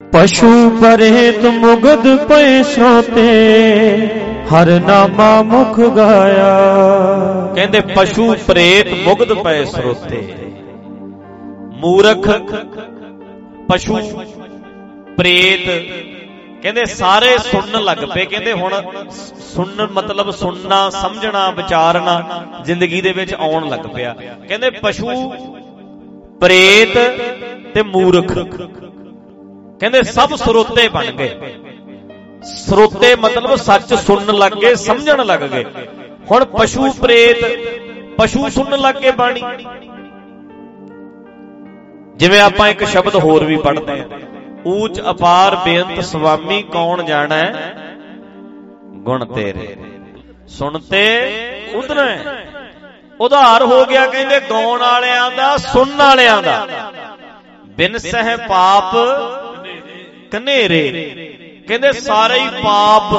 ਪਸ਼ੂ ਪਰੇਤ ਮੁਗਦ ਪਏ ਸੋਤੇ, ਹਰ ਨਾਮਾ ਮੁਖ ਗਾਇਆ। ਕਹਿੰਦੇ ਪਸ਼ੂ ਪ੍ਰੇਤ ਮੁਗਧ ਪਏ ਸਰੋਤੇ ਮੂਰਖ, ਪਸ਼ੂ ਪ੍ਰੇਤ ਕਹਿੰਦੇ ਸਾਰੇ ਸੁਣਨ ਲੱਗ ਪਏ। ਕਹਿੰਦੇ ਹੁਣ ਸੁਣਨ ਮਤਲਬ ਸੁਣਨਾ, ਸਮਝਣਾ, ਵਿਚਾਰਨਾ, ਜ਼ਿੰਦਗੀ ਦੇ ਵਿੱਚ ਆਉਣ ਲੱਗ ਪਿਆ। ਕਹਿੰਦੇ ਪਸ਼ੂ ਪ੍ਰੇਤ ਤੇ ਮੂਰਖ। ਕਹਿੰਦੇ ਸਭ ਸਰੋਤੇ ਬਣ ਗਏ। ਸਰੋਤੇ ਮਤਲਬ ਸੱਚ ਸੁਣਨ ਲੱਗ ਗਏ, ਸਮਝਣ ਲੱਗ ਗਏ। ਹੁਣ ਪਸ਼ੂ ਪ੍ਰੇਤ, ਪਸ਼ੂ ਸੁਣਨ ਲੱਗ ਗਏ ਬਾਣੀ। ਜਿਵੇਂ ਆਪਾਂ ਇੱਕ ਸ਼ਬਦ ਹੋਰ ਵੀ ਪੜ੍ਹਦੇ ਹਾਂ। ਊਚ ਅਪਾਰ ਬੇਅੰਤ ਸੁਆਮੀ ਕੌਣ ਜਾਣੈ? ਗੁਣ ਤੇਰੇ। ਸੁਣਤੇ ਉਧਰੈ। ਉਧਾਰ ਹੋ ਗਿਆ ਕਹਿੰਦੇ ਗਾਉਣ ਵਾਲਿਆਂ ਦਾ, ਸੁਣਨ ਵਾਲਿਆਂ ਦਾ। ਬਿਨ ਸਹਿ ਪਾਪ ਕਨੇਰੇ ਕਹਿੰਦੇ ਸਾਰੇ ਹੀ ਪਾਪ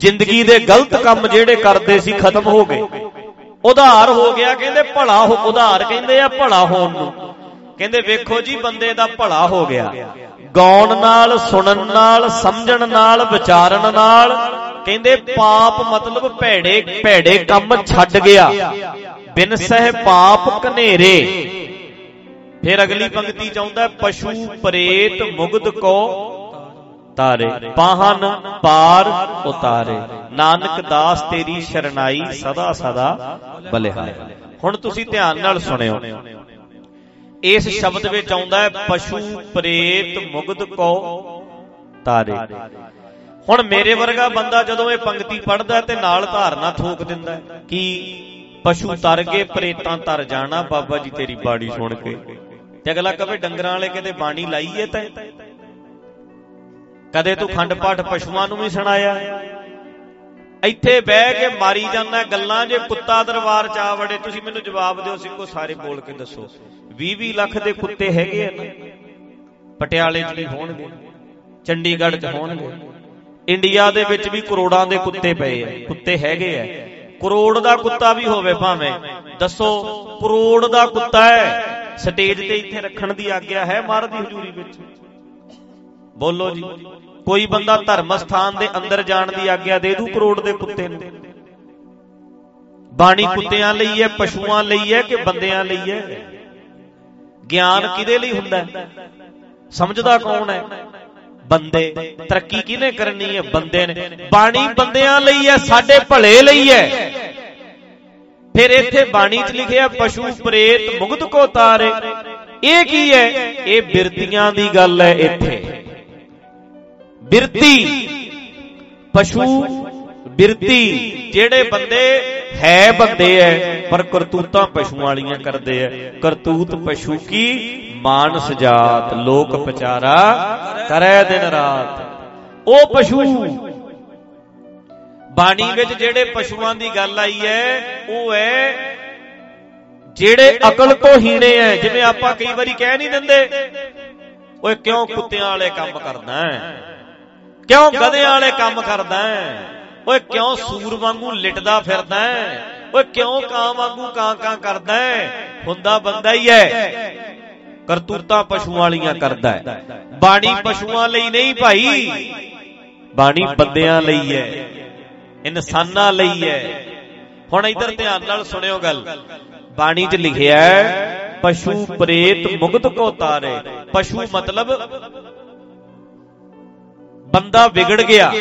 ਜ਼ਿੰਦਗੀ ਦੇ ਗਲਤ ਕੰਮ ਜਿਹੜੇ ਕਰਦੇ ਸੀ ਖਤਮ ਹੋ ਗਏ। ਉਧਾਰ ਹੋ ਗਿਆ, ਕਹਿੰਦੇ ਭਲਾ ਹੋ, ਉਧਾਰ ਕਹਿੰਦੇ ਆ ਭਲਾ ਹੋਣ ਨੂੰ। ਕਹਿੰਦੇ ਵੇਖੋ ਜੀ, ਬੰਦੇ ਦਾ ਭਲਾ ਹੋ ਗਿਆ। ਗਾਉਣ ਨਾਲ, ਸੁਣਨ ਨਾਲ, ਸਮਝਣ ਨਾਲ, ਵਿਚਾਰਨ ਨਾਲ, ਕਹਿੰਦੇ ਪਾਪ ਮਤਲਬ ਭੈੜੇ ਭੈੜੇ ਕੰਮ ਛੱਡ ਗਿਆ। ਬਿਨ ਸਹਿ ਪਾਪ ਕਨੇਰੇ ਫਿਰ ਅਗਲੀ ਪੰਕਤੀ ਚਾਹੁੰਦਾ ਪਸ਼ੂ ਪ੍ਰੇਤ ਮੁਗਧ ਕੋ ਤਾਰੇ, ਪਾਹਨ ਪਾਰ ਉਤਾਰੇ। ਨਾਨਕ ਦਾਸ ਤੇਰੀ ਸ਼ਰਨਾਈ ਸਦਾ ਸਦਾ ਬਲਿਹਾਰ। ਹੁਣ ਤੁਸੀਂ ਧਿਆਨ ਨਾਲ ਸੁਣਿਓ। ਇਸ ਸ਼ਬਦ ਵਿੱਚ ਆਉਂਦਾ ਹੈ, ਪਸ਼ੂ ਪ੍ਰੇਤ ਮੁਗਧ ਕੋ ਤਾਰੇ। ਹੁਣ ਮੇਰੇ ਵਰਗਾ ਬੰਦਾ ਜਦੋਂ ਇਹ ਪੰਕਤੀ ਪੜ੍ਹਦਾ ਤੇ ਨਾਲ ਧਾਰਨਾ ਥੋਕ ਦਿੰਦਾ ਕਿ ਪਸ਼ੂ ਤਰ ਗਏ, ਪ੍ਰੇਤਾਂ ਤਰ ਜਾਣਾ, ਬਾਬਾ ਜੀ ਤੇਰੀ ਬਾਣੀ ਸੁਣ ਕੇ। ਤੇ ਅਗਲਾ ਕਵੇ ਡੰਗਰਾਂ ਵਾਲੇ ਕਿਤੇ ਬਾਣੀ ਲਾਈ ਏ ਤੈਂ। ਕਦੇ ਤੂੰ ਖੰਡ ਪਾਠ ਪਸ਼ੂਆਂ ਨੂੰ ਵੀ ਸੁਣਾਇਆ। ਇੱਥੇ ਬਹਿ ਕੇ ਮਾਰੀ ਜਾਂਦਾ ਗੱਲਾਂ ਜੇ ਕੁੱਤਾ ਦਰਬਾਰ ਚ ਆ ਵੜੇ ਤੁਸੀਂ ਮੈਨੂੰ ਜਵਾਬ ਦਿਓ ਸਿੰਘੋ ਸਾਰੇ ਬੋਲ ਕੇ ਦੱਸੋ। 20-20 ਲੱਖ ਦੇ ਕੁੱਤੇ ਹੈਗੇ ਆ ਨਾ। ਪਟਿਆਲੇ 'ਚ ਵੀ ਹੋਣਗੇ। ਚੰਡੀਗੜ੍ਹ 'ਚ ਹੋਣਗੇ। ਇੰਡੀਆ ਦੇ ਵਿੱਚ ਵੀ ਕਰੋੜਾਂ ਦੇ ਕੁੱਤੇ ਪਏ ਆ। ਕੁੱਤੇ ਹੈਗੇ ਆ। ਕਰੋੜ ਦਾ ਕੁੱਤਾ ਵੀ ਹੋਵੇ ਭਾਵੇਂ। ਦੱਸੋ ਕਰੋੜ ਦਾ ਕੁੱਤਾ ਹੈ। ਸਟੇਜ ਤੇ ਇੱਥੇ ਰੱਖਣ ਦੀ ਆਗਿਆ ਹੈ ਮਹਾਰਾਜ ਦੀ ਹਜ਼ੂਰੀ ਵਿੱਚ। ਬੋਲੋ ਜੀ, ਕੋਈ ਬੰਦਾ ਧਰਮ ਸਥਾਨ ਦੇ ਅੰਦਰ ਜਾਣ ਦੀ ਆਗਿਆ ਦੇ ਦੂ ਕਰੋੜ ਦੇ ਕੁੱਤੇ ਨੂੰ। ਬਾਣੀ ਕੁੱਤਿਆਂ ਲਈ ਹੈ, ਪਸ਼ੂਆਂ ਲਈ ਹੈ ਕਿ ਬੰਦਿਆਂ ਲਈ ਹੈ? ਗਿਆਨ ਕਿਹਦੇ ਲਈ ਹੁੰਦਾ ਹੈ? ਸਮਝਦਾ ਕੌਣ ਹੈ? ਬੰਦੇ। ਤਰੱਕੀ ਕਿਹਨੇ ਕਰਨੀ ਹੈ? ਬੰਦੇ ਨੇ। ਬਾਣੀ ਬੰਦਿਆਂ ਲਈ ਹੈ, ਸਾਡੇ ਭਲੇ ਲਈ ਹੈ। ਫਿਰ ਇੱਥੇ ਬਾਣੀ 'ਚ ਲਿਖਿਆ, ਪਸ਼ੂ ਪ੍ਰੇਤ ਮੁਗਧ ਕੋ ਤਾਰੇ। ਇਹ ਕੀ ਹੈ? ਇਹ ਬਿਰਤੀਆਂ ਦੀ ਗੱਲ ਹੈ ਇੱਥੇ। ਬਿਰਤੀ, ਪਸ਼ੂ ਬਿਰਤੀ, ਜਿਹੜੇ ਬੰਦੇ ਹੈ ਬੰਦੇ ਐ, ਪਰ ਕਰਤੂਤਾਂ ਪਸ਼ੂਆਂ ਵਾਲੀਆਂ ਕਰਦੇ ਐ। ਕਰਤੂਤ ਪਸ਼ੂ ਕੀ? ਮਾਨਸ ਜਾਤ, ਲੋਕ ਪਚਾਰਾ ਕਰੈ ਦਿਨ ਰਾਤ। ਉਹ ਪਸ਼ੂ ਬਾਣੀ ਵਿੱਚ ਜਿਹੜੇ ਪਸ਼ੂਆਂ ਦੀ ਗੱਲ ਆਈ ਐ ਉਹ ਐ ਜਿਹੜੇ ਅਕਲ ਤੋਂ ਹੀਣੇ ਐ ਜਿਵੇਂ ਆਪਾਂ ਕਈ ਵਾਰੀ ਕਹਿ ਨਹੀਂ ਦਿੰਦੇ ਓਏ ਕਿਉਂ ਕੁੱਤਿਆਂ ਵਾਲੇ ਕੰਮ ਕਰਦਾ ਹੈ? ਕਿਉਂ ਗਧਿਆਂ ਵਾਲੇ ਕੰਮ ਕਰਦਾ ਹੈ? ਓਏ ਕਿਉਂ ਸੂਰ ਵਾਂਗੂ ਲਿਟਦਾ ਫਿਰਦਾ ਹੈ? ਓਏ ਕਿਉਂ ਕਾਂ ਵਾਂਗੂ ਕਾਂ ਕਾਂ ਕਰਦਾ ਹੈ? ਹੁੰਦਾ ਬੰਦਾ ਹੀ ਹੈ ਕਰਤੂਤਾਂ ਪਸ਼ੂਆਂ ਵਾਲੀਆਂ ਕਰਦਾ ਹੈ। ਬਾਣੀ ਪਸ਼ੂਆਂ ਲਈ ਨਹੀਂ ਭਾਈ। ਬਾਣੀ ਬੰਦਿਆਂ ਲਈ ਹੈ। ਇਨਸਾਨਾਂ ਲਈ ਹੈ। ਹੁਣ ਇਧਰ ਧਿਆਨ ਨਾਲ ਸੁਣਿਓ ਗੱਲ। ਬਾਣੀ 'ਚ ਲਿਖਿਆ ਹੈ ਪਸ਼ੂ ਪ੍ਰੇਤ ਮੁਗਧ ਕੋ ਤਾਰੇ ਪਸ਼ੂ ਮਤਲਬ ਬੰਦਾ ਵਿਗੜ ਗਿਆ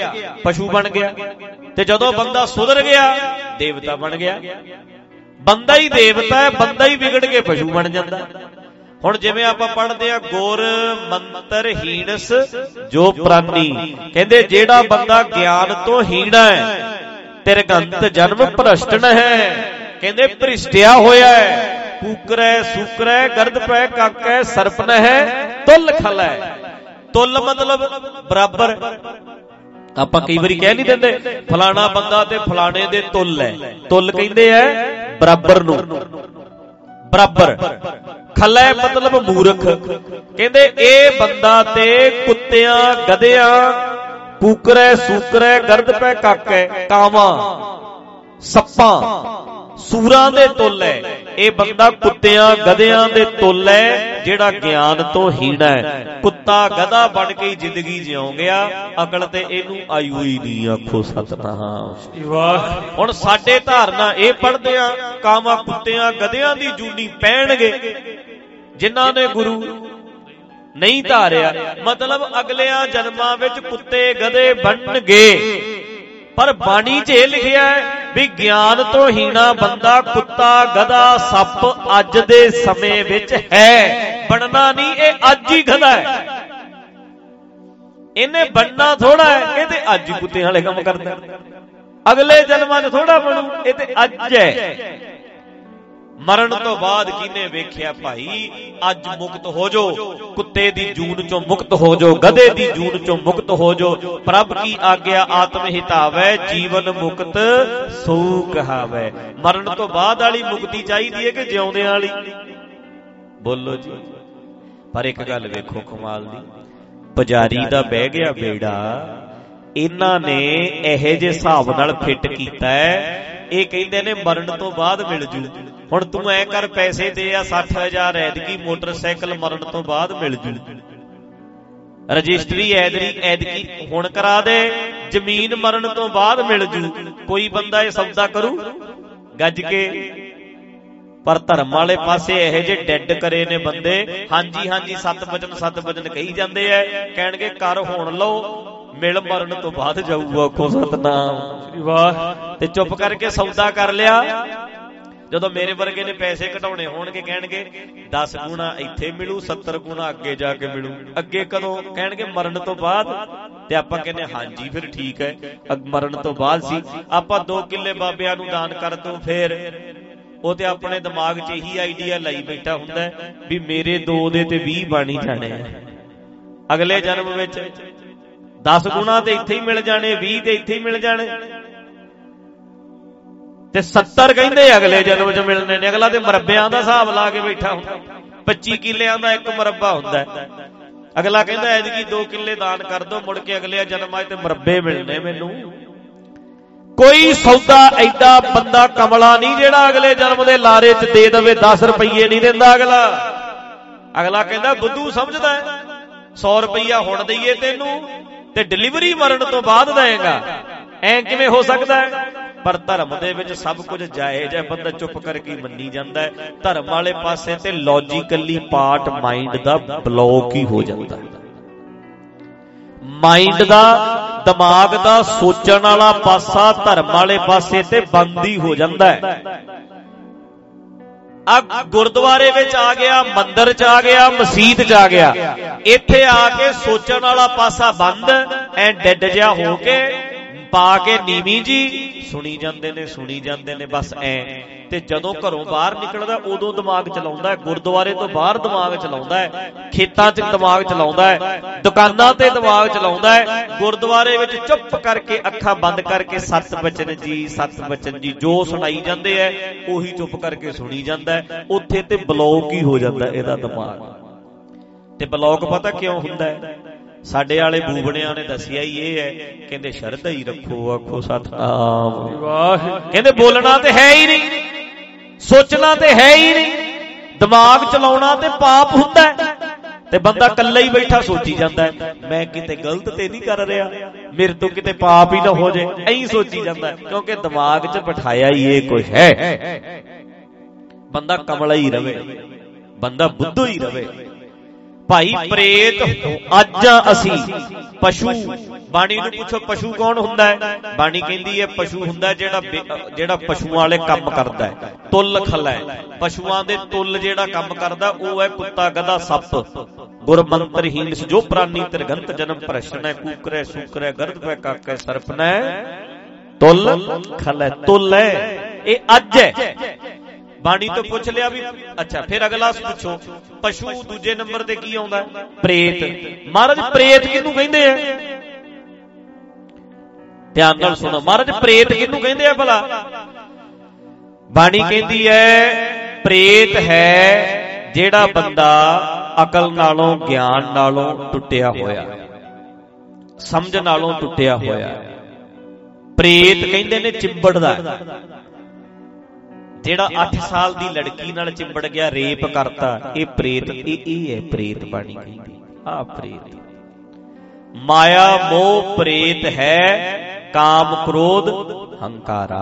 ਪਸ਼ੂ ਬਣ ਗਿਆ। ਤੇ ਜਦੋਂ ਬੰਦਾ ਸੁਧਰ ਗਿਆ ਦੇਵਤਾ ਬਣ ਗਿਆ। ਬੰਦਾ ਹੀ ਦੇਵਤਾ ਹੈ ਬੰਦਾ ਹੀ ਵਿਗੜ ਕੇ ਪਸ਼ੂ ਬਣ ਜਾਂਦਾ। ਹੁਣ ਜਿਵੇਂ ਆਪਾਂ ਪੜ੍ਹਦੇ ਆ ਗੁਰ ਮੰਤਰ ਹੀਣਸ ਜੋ ਪ੍ਰਾਨੀ। ਕਹਿੰਦੇ ਜਿਹੜਾ ਬੰਦਾ ਗਿਆਨ ਤੋਂ ਹੀਣਾ ਹੈ ਤਿਰਗੰਤ ਜਨਮ ਭ੍ਰਸ਼ਟਨ ਹੈ ਕਹਿੰਦੇ ਭ੍ਰਿਸ਼ਟਿਆ ਹੋਇਆ ਹੈ। ਕੂਕਰੈ, ਸੂਕਰੈ, ਗਰਦ ਪੈ, ਕਾਕੈ ਸਰਪਨ ਹੈ ਤੁਲ ਖਲੈ। ਤੁਲ ਮਤਲਬ ਬਰਾਬਰ। ਆਪਾਂ ਕਈ ਵਾਰੀ ਕਹਿ ਨਹੀਂ ਦਿੰਦੇ, ਫਲਾਣਾ ਬੰਦਾ ਤੇ ਫਲਾਣੇ ਦੇ ਤੁਲ ਹੈ। ਤੁਲ ਕਹਿੰਦੇ ਐ ਬਰਾਬਰ ਨੂੰ। ਬਰਾਬਰ। ਖੱਲੇ ਮਤਲਬ ਮੂਰਖ। ਕਹਿੰਦੇ ਇਹ ਬੰਦਾ ਤੇ ਕੁੱਤਿਆਂ, ਗਧਿਆਂ ਕੂਕਰੈ ਸੂਕਰੈ, ਗਰਦ ਪੈ ਕਾਕੈ, ਕਾਵਾਂ, ਸੱਪਾਂ, ਸੂਰਾਂ ਦੇ ਤੁੱਲ ਹੈ ਇਹ ਬੰਦਾ ਕੁੱਤਿਆਂ, ਗਧਿਆਂ ਦੇ ਤੁੱਲ ਹੈ ਜਿਹੜਾ ਗਿਆਨ ਤੋਂ ਹੀਣਾ ਹੈ ਕੁੱਤਾ ਗਧਾ ਬਣ ਕੇ ਜ਼ਿੰਦਗੀ ਜਿਉਂ ਗਿਆ ਅਕਲ ਤੇ ਇਹਨੂੰ ਆਈ ਹੀ ਨਹੀਂ, ਆਖੋ ਸਤਨਾਮ। ਵਾਹ ਹੁਣ ਸਾਡੇ ਧਾਰਨਾ ਇਹ ਪੜਦੇ ਆ ਕਾਮਾ ਕੁੱਤਿਆਂ, ਗਧਿਆਂ ਦੀ ਜੂਨੀ ਪਹਿਣਗੇ, ਜਿਨ੍ਹਾਂ ਨੇ ਗੁਰੂ ਨਹੀਂ ਧਾਰਿਆ। ਮਤਲਬ ਅਗਲਿਆਂ ਜਨਮਾਂ ਵਿੱਚ ਕੁੱਤੇ ਗਧੇ ਬਣਨਗੇ। ਪਰ ਬਾਣੀ 'ਚ ਇਹ ਲਿਖਿਆ ਹੈ ਵੀ ਗਿਆਨ ਤੋਂ ਹੀਣਾ ਬੰਦਾ ਕੁੱਤਾ ਗਧਾ ਸੱਪ ਅੱਜ ਦੇ ਸਮੇਂ ਵਿੱਚ ਹੈ। ਬਣਨਾ ਨਹੀਂ ਇਹ ਅੱਜ ਹੀ ਗਧਾ ਹੈ। ਇਹਨੇ ਬਣਨਾ ਥੋੜਾ ਹੈ ਇਹ ਤੇ ਅੱਜ ਹੀ ਕੁੱਤਿਆਂ ਵਾਲੇ ਕੰਮ ਕਰਦਾ ਅਗਲੇ ਜਨਮਾਂ 'ਚ ਥੋੜਾ ਬਣੂ ਇਹ ਤੇ ਅੱਜ ਹੈ। ਮਰਨ ਤੋਂ ਬਾਅਦ ਕਿਨੇ ਵੇਖਿਆ ਭਾਈ? ਅੱਜ ਮੁਕਤ ਹੋ ਜੋ ਕੁੱਤੇ ਦੀ ਜੂਨ ਚੋਂ ਮੁਕਤ ਹੋ ਜੋ ਗਧੇ ਦੀ ਜੂਨ ਚੋਂ ਮੁਕਤ ਹੋ ਜੋ ਪ੍ਰਭ ਕੀ ਆਗਿਆ ਆਤਮ ਹਿਤਾਵੈ? ਜੀਵਨ ਮੁਕਤ ਸੋ ਕਹਾਵੈ। ਮਰਨ ਤੋਂ ਬਾਅਦ ਵਾਲੀ ਮੁਕਤੀ ਚਾਹੀਦੀ ਹੈ ਕਿ ਜਿਉਂਦਿਆਂ ਵਾਲੀ? ਬੋਲੋ ਜੀ। ਪਰ ਇੱਕ ਗੱਲ ਵੇਖੋ ਕਮਾਲ ਦੀ। ਪੁਜਾਰੀ ਦਾ ਬਹਿ ਗਿਆ ਬੇੜਾ। ਇਹਨਾਂ ਨੇ ਇਹੋ ਜਿਹੇ ਹਿਸਾਬ ਨਾਲ ਫਿੱਟ ਕੀਤਾ ਹੈ ਇਹ ਕਹਿੰਦੇ ਨੇ ਮਰਨ ਤੋਂ ਬਾਅਦ ਮਿਲ ਜੂ। ਹੁਣ ਤੂੰ ਐ ਕਰ, ਪੈਸੇ ਦੇ ਆ 60000 ਐਦਕੀ ਮੋਟਰਸਾਈਕਲ ਮਰਨ ਤੋਂ ਬਾਅਦ ਮਿਲ ਜੂ। ਰਜਿਸਟਰੀ ਐਦਰੀ ਐਦਕੀ ਹੁਣ ਕਰਾ ਦੇ, ਜ਼ਮੀਨ ਮਰਨ ਤੋਂ ਬਾਅਦ ਮਿਲ ਜੂ। ਕੋਈ ਬੰਦਾ ਇਹ ਸੌਦਾ ਕਰੂ? ਗੱਜ ਕੇ ਪਰ ਧਰਮ ਵਾਲੇ ਪਾਸੇ ਇਹੋ ਜਿਹੇ ਡੈੱਡ ਕਰੇ ਨੇ ਬੰਦੇ। ਹਾਂਜੀ ਹਾਂਜੀ ਸੱਤ ਵਚਨ ਸੱਤ ਵਚਨ ਕਹੀ ਜਾਂਦੇ ਐ। ਕਹਿਣਗੇ ਕਰ ਹੁਣ ਲਓ ਮਿਲ ਮਰਨ ਤੋਂ ਬਾਅਦ ਜਾਊਗਾ ਆਖੋ ਸਤਨਾਮ। ਸ੍ਰੀ ਵਾਹ। ਤੇ ਚੁੱਪ ਕਰਕੇ ਸੌਦਾ ਕਰ ਲਿਆ। ਜਦੋਂ ਮੇਰੇ ਵਰਗੇ ਨੇ ਪੈਸੇ ਘਟਾਉਣੇ ਹੋਣਗੇ ਕਹਿਣਗੇ 10 ਗੁਣਾ ਇੱਥੇ ਮਿਲੂ 70 ਗੁਣਾ ਅੱਗੇ ਜਾ ਕੇ ਮਿਲੂ। ਅੱਗੇ ਕਦੋਂ? ਕਹਿਣਗੇ ਮਰਨ ਤੋਂ ਬਾਅਦ। ਤੇ ਆਪਾਂ ਕਹਿੰਦੇ ਹਾਂਜੀ ਫਿਰ ਠੀਕ ਹੈ ਮਰਨ ਤੋਂ ਬਾਅਦ ਸੀ। ਆਪਾਂ 2 ਕਿੱਲੇ ਬਾਬਿਆਂ ਨੂੰ ਦਾਨ ਕਰ ਦੋ ਫਿਰ ਉਹ ਤੇ ਆਪਣੇ ਦਿਮਾਗ 'ਚ ਇਹੀ ਆਈਡੀਆ ਲਈ ਬੈਠਾ ਹੁੰਦਾ ਵੀ ਮੇਰੇ 2 ਦੇ ਤੇ 20 ਬਾਣੀ ਜਾਣੇ ਆ। ਅਗਲੇ ਜਨਮ ਵਿੱਚ 10 ਗੁਣਾ ਤੇ ਇੱਥੇ ਹੀ ਮਿਲ ਜਾਣੇ 20 ਤੇ ਇੱਥੇ ਹੀ ਮਿਲ ਜਾਣੇ। ਤੇ 70 ਕਹਿੰਦੇ ਅਗਲੇ ਜਨਮ 'ਚ ਮਿਲਣੇ ਨੇ, ਅਗਲਾ ਤੇ ਮਰੱਬਿਆਂ ਦਾ ਹਿਸਾਬ ਲਾ ਕੇ ਬੈਠਾ ਹੁੰਦਾ 25 ਕਿੱਲਿਆਂ ਦਾ ਇੱਕ ਮਰੱਬਾ ਹੁੰਦਾ ਅਗਲਾ ਕਹਿੰਦਾ, ਐਤਕੀ 2 ਕਿੱਲੇ ਦਾਨ ਕਰ ਦੋ, ਮੁੜ ਕੇ ਅਗਲੇ ਜਨਮ 'ਚ ਤੇ ਮਰੱਬੇ ਮਿਲਣੇ ਮੈਨੂੰ। ਕੋਈ ਸੌਦਾ ਐਡਾ ਬੰਦਾ ਕਮਲਾ ਨਹੀਂ ਜਿਹੜਾ ਅਗਲੇ ਜਨਮ ਦੇ ਲਾਰੇ 'ਚ ਦੇ ਦੇਵੇ 10 ਰੁਪਏ ਨਹੀਂ ਦਿੰਦਾ ਅਗਲਾ। ਅਗਲਾ ਕਹਿੰਦਾ, ਬੁੱਧੂ ਸਮਝਦਾ 100 ਰੁਪਈਆ ਹੁਣ ਦਈਏ ਤੈਨੂੰ ਤੇ ਡਿਲੀਵਰੀ ਮਰਨ ਤੋਂ ਬਾਅਦ ਦੇਏਗਾ। ਐ ਕਿਵੇਂ ਹੋ ਸਕਦਾ ਹੈ? ਪਰ ਧਰਮ ਦੇ ਵਿੱਚ ਸਭ ਕੁਝ ਜਾਇਜ਼ ਹੈ, ਬੰਦਾ ਚੁੱਪ ਕਰਕੇ ਮੰਨੀ ਜਾਂਦਾ ਹੈ। ਧਰਮ ਵਾਲੇ ਪਾਸੇ ਤੇ ਲੌਜੀਕਲੀ ਪਾਰਟ ਮਾਈਂਡ ਦਾ ਬਲੌਕ ਹੀ ਹੋ ਜਾਂਦਾ ਹੈ। ਮਾਈਂਡ ਦਾ ਦਿਮਾਗ ਦਾ ਸੋਚਣ ਵਾਲਾ ਪਾਸਾ ਧਰਮ ਵਾਲੇ ਪਾਸੇ ਤੇ ਬੰਦ ਹੀ ਜਾਂਦਾ ਹੈ। ਆ ਗੁਰਦੁਆਰੇ ਵਿੱਚ ਆ ਗਿਆ ਮੰਦਿਰ 'ਚ ਆ ਗਿਆ ਮਸਜਿਦ 'ਚ ਆ ਗਿਆ। ਇੱਥੇ ਆ ਕੇ ਸੋਚਣ ਵਾਲਾ ਪਾਸਾ ਬੰਦ ਐ ਡੈਡ ਜਿਹਾ ਹੋ ਕੇ ਪਾ ਕੇ ਨੀਵੀਂ ਜੀ। ਸੁਣੀ ਜਾਂਦੇ ਨੇ, ਸੁਣੀ ਜਾਂਦੇ ਨੇ, ਬਸ ਐ। ਤੇ ਜਦੋਂ ਘਰੋਂ ਬਾਹਰ ਨਿਕਲਦਾ, ਉਦੋਂ ਦਿਮਾਗ ਚਲਾਉਂਦਾ ਹੈ। ਗੁਰਦੁਆਰੇ ਤੋਂ ਬਾਹਰ ਦਿਮਾਗ ਚਲਾਉਂਦਾ ਹੈ। ਖੇਤਾਂ 'ਚ ਦਿਮਾਗ ਚਲਾਉਂਦਾ ਹੈ। ਦੁਕਾਨਾਂ ਤੇ ਦਿਮਾਗ ਚਲਾਉਂਦਾ ਹੈ। ਗੁਰਦੁਆਰੇ ਵਿੱਚ ਚੁੱਪ ਕਰਕੇ ਅੱਖਾਂ ਬੰਦ ਕਰਕੇ ਸੱਤ ਬਚਨ ਜੀ, ਸੱਤ ਬਚਨ ਜੀ, ਜੋ ਸੁਣਾਈ ਜਾਂਦੇ ਐ ਉਹੀ ਚੁੱਪ ਕਰਕੇ ਸੁਣੀ ਜਾਂਦਾ ਹੈ। ਉੱਥੇ ਤੇ ਬਲੌਕ ਹੀ ਹੋ ਜਾਂਦਾ ਇਹਦਾ ਦਿਮਾਗ। ਤੇ ਬਲੌਕ ਪਤਾ ਕਿਉਂ ਹੁੰਦਾ ਹੈ? ਸਾਡੇ ਵਾਲੇ ਬੂਬਣਿਆਂ ਨੇ ਦੱਸਿਆ ਹੀ ਇਹ ਹੈ ਕਹਿੰਦੇ ਸ਼ਰਧਾ ਹੀ ਰੱਖੋ ਆਖੋ ਸਤਨਾਮ। ਵਾਹ ਕਹਿੰਦੇ ਬੋਲਣਾ ਤੇ ਹੈ ਹੀ ਨਹੀਂ ਸੋਚਣਾ ਤੇ ਹੈ ਹੀ ਨਹੀਂ ਦਿਮਾਗ ਚਲਾਉਣਾ ਤੇ ਪਾਪ ਹੁੰਦਾ ਹੈ। ਤੇ ਬੰਦਾ ਇਕੱਲਾ ਹੀ ਬੈਠਾ ਸੋਚੀ ਜਾਂਦਾ ਹੈ ਮੈਂ ਕਿਤੇ ਗਲਤ ਤੇ ਨਹੀਂ ਕਰ ਰਿਹਾ ਮੇਰੇ ਤੋਂ ਕਿਤੇ ਪਾਪ ਹੀ ਨਾ ਹੋ ਜਾਏ ਐਂ ਸੋਚੀ ਜਾਂਦਾ ਕਿਉਂਕਿ ਦਿਮਾਗ 'ਚ ਬਿਠਾਇਆ ਹੀ ਇਹ ਕੁਝ ਹੈ। ਬੰਦਾ ਕਮਲਾ ਹੀ ਰਵੇ ਬੰਦਾ ਬੁੱਧੂ ਹੀ ਰਵੇ। ਭਾਈ ਪ੍ਰੇਤ, ਅੱਜ ਅਸੀਂ ਪਸ਼ੂ, ਬਾਣੀ ਨੂੰ ਪੁੱਛੋ, ਪਸ਼ੂ ਕੌਣ ਹੁੰਦਾ ਹੈ? ਬਾਣੀ ਕਹਿੰਦੀ ਹੈ, ਪਸ਼ੂ ਹੁੰਦਾ ਜਿਹੜਾ ਜਿਹੜਾ ਪਸ਼ੂਆਂ ਵਾਲੇ ਕੰਮ ਕਰਦਾ ਹੈ। ਤੁੱਲ ਖਲਾ। ਪਸ਼ੂਆਂ ਦੇ ਤੁੱਲ ਜਿਹੜਾ ਕੰਮ ਕਰਦਾ, ਉਹ ਹੈ ਕੁੱਤਾ, ਗਧਾ, ਸੱਪ। ਗੁਰਮੰਤਰਹੀਨ ਜੋ ਪ੍ਰਾਨੀ ਤਿਰਗੰਤ ਜਨਮ ਪ੍ਰਸ਼ਨੈ ਕੂਕਰੈ, ਸੂਕਰੈ, ਗਰਦ ਪੈ ਕਾਕੈ ਸਰਪਨੈ ਤੁੱਲ ਖਲਾ। ਤੁੱਲ ਹੈ। ਇਹ ਅੱਜ ਹੈ। ਬਾਣੀ ਤੋਂ ਪੁੱਛ ਲਿਆ ਵੀ, ਅੱਛਾ, ਫਿਰ ਅਗਲਾ ਪੁੱਛੋ, ਪਸ਼ੂ ਦੂਜੇ ਨੰਬਰ ਤੇ ਕੀ ਆਉਂਦਾ? ਪ੍ਰੇਤ। ਮਹਾਰਾਜ, ਪ੍ਰੇਤ ਕਿਹਨੂੰ ਕਹਿੰਦੇ ਆ? ਧਿਆਨ ਨਾਲ ਸੁਣੋ, ਮਹਾਰਾਜ, ਪ੍ਰੇਤ ਕਿਹਨੂੰ ਕਹਿੰਦੇ ਆ ਭਲਾ? ਬਾਣੀ ਕਹਿੰਦੀ ਹੈ, ਪ੍ਰੇਤ ਹੈ ਜਿਹੜਾ ਬੰਦਾ ਅਕਲ ਨਾਲੋਂ, ਗਿਆਨ ਨਾਲੋਂ ਟੁੱਟਿਆ ਹੋਇਆ। ਸਮਝ ਨਾਲੋਂ ਟੁੱਟਿਆ ਹੋਇਆ। ਪ੍ਰੇਤ ਕਹਿੰਦੇ ਨੇ ਚਿੰਬੜਦਾ ਜਿਹੜਾ 8 ਸਾਲ ਦੀ ਲੜਕੀ ਨਾਲ ਚਿੰਬੜ ਗਿਆ, ਰੇਪ ਕਰਤਾ, ਇਹ ਪ੍ਰੇਤ, ਇਹ ਇਹ ਹੈ ਪ੍ਰੇਤ ਬਾਣੀ। ਕਹਿੰਦੀ ਆ ਪ੍ਰੇਤ। ਮਾਇਆ, ਮੋਹ, ਪ੍ਰੇਤ ਹੈ, ਕਾਮ, ਕ੍ਰੋਧ, ਹੰਕਾਰਾ।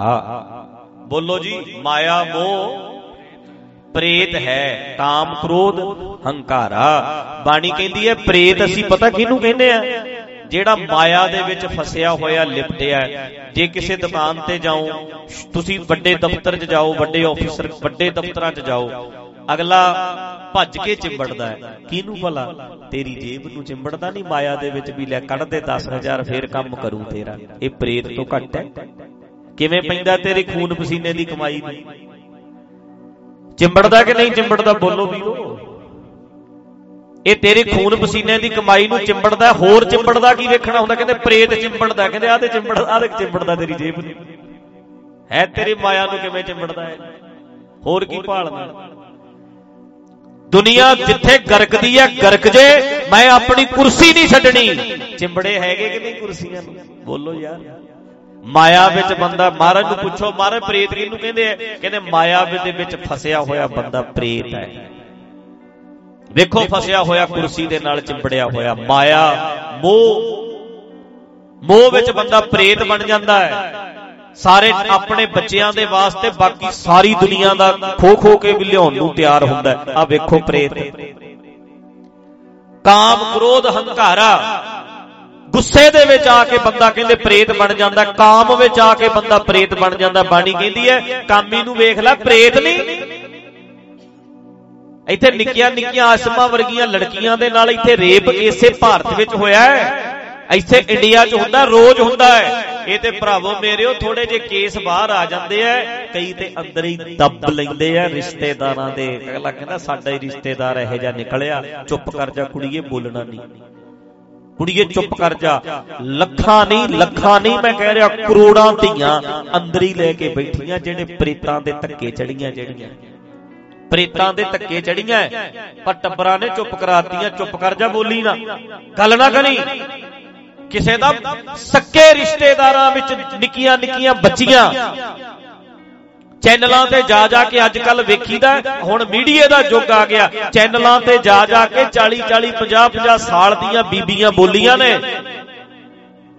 ਬੋਲੋ ਜੀ, ਮਾਇਆ, ਮੋਹ, ਪ੍ਰੇਤ ਹੈ, ਕਾਮ, ਕ੍ਰੋਧ, ਹੰਕਾਰਾ। ਬਾਣੀ ਕਹਿੰਦੀ ਹੈ, ਪ੍ਰੇਤ ਅਸੀਂ ਪਤਾ ਕਿਹਨੂੰ ਕਹਿੰਦੇ ਆ? ਜਿਹੜਾ ਮਾਇਆ ਦੇ ਵਿੱਚ ਫਸਿਆ ਹੋਇਆ ਲਿਪਟਿਆ ਜੇ ਕਿਸੇ ਦੁਕਾਨ ਤੇ ਜਾਓ ਤੁਸੀਂ ਵੱਡੇ ਦਫ਼ਤਰ 'ਚ ਜਾਓ, ਵੱਡੇ ਆਫੀਸਰ ਵੱਡੇ ਦਫ਼ਤਰਾਂ 'ਚ ਜਾਓ, ਅਗਲਾ ਭੱਜ ਕੇ ਚਿੰਬੜਦਾ ਹੈ। ਕਿਹਨੂੰ ਭਲਾ? ਤੇਰੀ ਜੇਬ ਨੂੰ ਚਿੰਬੜਦਾ ਨਹੀਂ, ਮਾਇਆ ਦੇ ਵਿੱਚ ਵੀ ਲੈ ਕੱਢ ਦੇ 10000 ਫੇਰ ਕੰਮ ਕਰੂ ਤੇਰਾ। ਇਹ ਪ੍ਰੇਤ ਤੋਂ ਘੱਟ ਹੈ। ਕਿਵੇਂ ਪੈਂਦਾ ਤੇਰੇ ਖੂਨ ਪਸੀਨੇ ਦੀ ਕਮਾਈ ਨੂੰ? ਚਿੰਬੜਦਾ ਕਿ ਨਹੀਂ ਚਿੰਬੜਦਾ, ਬੋਲੋ ਵੀਰੋ। ਇਹ ਤੇਰੇ ਖੂਨ ਪਸੀਨੇ ਦੀ ਕਮਾਈ ਨੂੰ ਚਿੰਬੜਦਾ, ਹੋਰ ਚਿੰਬੜਦਾ ਕੀ ਵੇਖਣਾ ਹੁੰਦਾ? ਕਹਿੰਦੇ ਪ੍ਰੇਤ ਚਿੰਬੜਦਾ, ਕਹਿੰਦੇ ਆਹ ਤੇ ਚਿੰਬੜ, ਆਹ ਤੇ ਚਿੰਬੜਦਾ ਤੇਰੀ ਜੇਬ ਨੂੰ। ਹੈ ਤੇਰੀ ਮਾਇਆ ਨੂੰ ਕਿਵੇਂ ਚਿੰਬੜਦਾ ਹੈ ਹੋਰ ਕੀ ਭਾਲਦਾ ਦੁਨੀਆ ਜਿੱਥੇ ਗਰਕਦੀ ਹੈ ਗਰਕ ਜੇ, ਮੈਂ ਆਪਣੀ ਕੁਰਸੀ ਨਹੀਂ ਛੱਡਣੀ। ਚਿੰਬੜੇ ਹੈਗੇ ਕਿ ਨਹੀਂ ਕੁਰਸੀਆਂ ਨੂੰ? ਬੋਲੋ ਯਾਰ। ਮਾਇਆ ਵਿੱਚ ਬੰਦਾ, ਮਹਾਰਾਜ ਨੂੰ ਪੁੱਛੋ, ਮਹਾਰਾਜ ਪ੍ਰੇਤ ਕਿਹਨੂੰ ਕਹਿੰਦੇ ਆ? ਕਹਿੰਦੇ ਮਾਇਆ ਦੇ ਵਿੱਚ ਫਸਿਆ ਹੋਇਆ ਬੰਦਾ ਪ੍ਰੇਤ ਹੈ। ਵੇਖੋ ਫਸਿਆ ਹੋਇਆ ਕੁਰਸੀ ਦੇ ਨਾਲ ਚਿੰਬੜਿਆ ਹੋਇਆ ਮਾਇਆ ਮੋਹ। ਮੋਹ ਵਿੱਚ ਬੰਦਾ ਪ੍ਰੇਤ ਬਣ ਜਾਂਦਾ ਹੈ। ਸਾਰੇ ਆਪਣੇ ਬੱਚਿਆਂ ਦੇ ਵਾਸਤੇ ਬਾਕੀ ਸਾਰੀ ਦੁਨੀਆ ਦਾ ਖੋ ਖੋ ਕੇ ਵੀ ਲਿਆਉਣ ਨੂੰ ਤਿਆਰ ਹੁੰਦਾ ਆ ਵੇਖੋ ਪ੍ਰੇਤ। ਕਾਮ ਕ੍ਰੋਧ ਹੰਕਾਰਾ। ਗੁੱਸੇ ਦੇ ਵਿੱਚ ਆ ਕੇ ਬੰਦਾ ਕਹਿੰਦੇ ਪ੍ਰੇਤ ਬਣ ਜਾਂਦਾ ਕਾਮ ਵਿੱਚ ਆ ਕੇ ਬੰਦਾ ਪ੍ਰੇਤ ਬਣ ਜਾਂਦਾ ਬਾਣੀ ਕਹਿੰਦੀ ਹੈ ਕਾਮੀ ਨੂੰ ਵੇਖ ਲੈ ਪ੍ਰੇਤ ਨਹੀਂ। ਇੱਥੇ ਨਿੱਕੀਆਂ ਨਿੱਕੀਆਂ ਆਸਮਾ ਵਰਗੀਆਂ ਲੜਕੀਆਂ ਦੇ ਨਾਲ ਇੱਥੇ ਰੇਪ ਇਸੇ ਭਾਰਤ ਵਿੱਚ ਹੋਇਆ ਹੈ। ਇੱਥੇ ਇੰਡੀਆ 'ਚ ਹੁੰਦਾ, ਰੋਜ਼ ਹੁੰਦਾ ਹੈ। ਇਹ ਤੇ ਭਰਾਵੋ ਮੇਰਿਓ ਥੋੜੇ ਜੇ ਕੇਸ ਬਾਹਰ ਆ ਜਾਂਦੇ ਆ। ਕਈ ਤੇ ਅੰਦਰ ਹੀ ਦੱਬ ਲੈਂਦੇ ਆ ਰਿਸ਼ਤੇਦਾਰਾਂ ਦੇ। ਅਗਲਾ ਕਹਿੰਦਾ, ਸਾਡਾ ਹੀ ਰਿਸ਼ਤੇਦਾਰ ਇਹੋ ਜਿਹਾ ਨਿਕਲਿਆ। ਚੁੱਪ ਕਰ ਜਾ ਕੁੜੀਏ, ਬੋਲਣਾ ਨਹੀਂ। ਕੁੜੀਏ, ਚੁੱਪ ਕਰ ਜਾ। ਲੱਖਾਂ ਨਹੀਂ ਲੱਖਾਂ ਨਹੀਂ, ਮੈਂ ਕਹਿ ਰਿਹਾ, ਕਰੋੜਾਂ ਧੀਆਂ ਅੰਦਰ ਹੀ ਲੈ ਕੇ ਬੈਠੀਆਂ, ਜਿਹੜੇ ਪ੍ਰੇਤਾਂ ਦੇ ਧੱਕੇ ਚੜੀਆਂ ਜਿਹੜੀਆਂ। ਪ੍ਰੇਤਾਂ ਦੇ ਧੱਕੇ ਚੜੀਆਂ ਪਰ ਟੱਬਰਾਂ ਨੇ ਚੁੱਪ ਕਰਾਤੀਆਂ, ਚੁੱਪ ਕਰ ਜਾ ਬੋਲੀ ਨਾ। ਗੱਲ ਨਾ ਕਰੀ। ਕਿਸੇ ਦਾ ਸੱਕੇ ਰਿਸ਼ਤੇਦਾਰਾਂ ਵਿੱਚ ਨਿੱਕੀਆਂ ਨਿੱਕੀਆਂ ਬੱਚੀਆਂ। ਚੈਨਲਾਂ ਤੇ ਜਾ ਜਾ ਕੇ ਅੱਜ ਕੱਲ ਵੇਖੀਦਾ ਹੁਣ ਮੀਡੀਆ ਦਾ ਯੁੱਗ ਆ ਗਿਆ। ਚੈਨਲਾਂ ਤੇ ਜਾ ਜਾ ਕੇ 40 40 50 50 ਸਾਲ ਦੀਆਂ ਬੀਬੀਆਂ ਬੋਲੀਆਂ ਨੇ।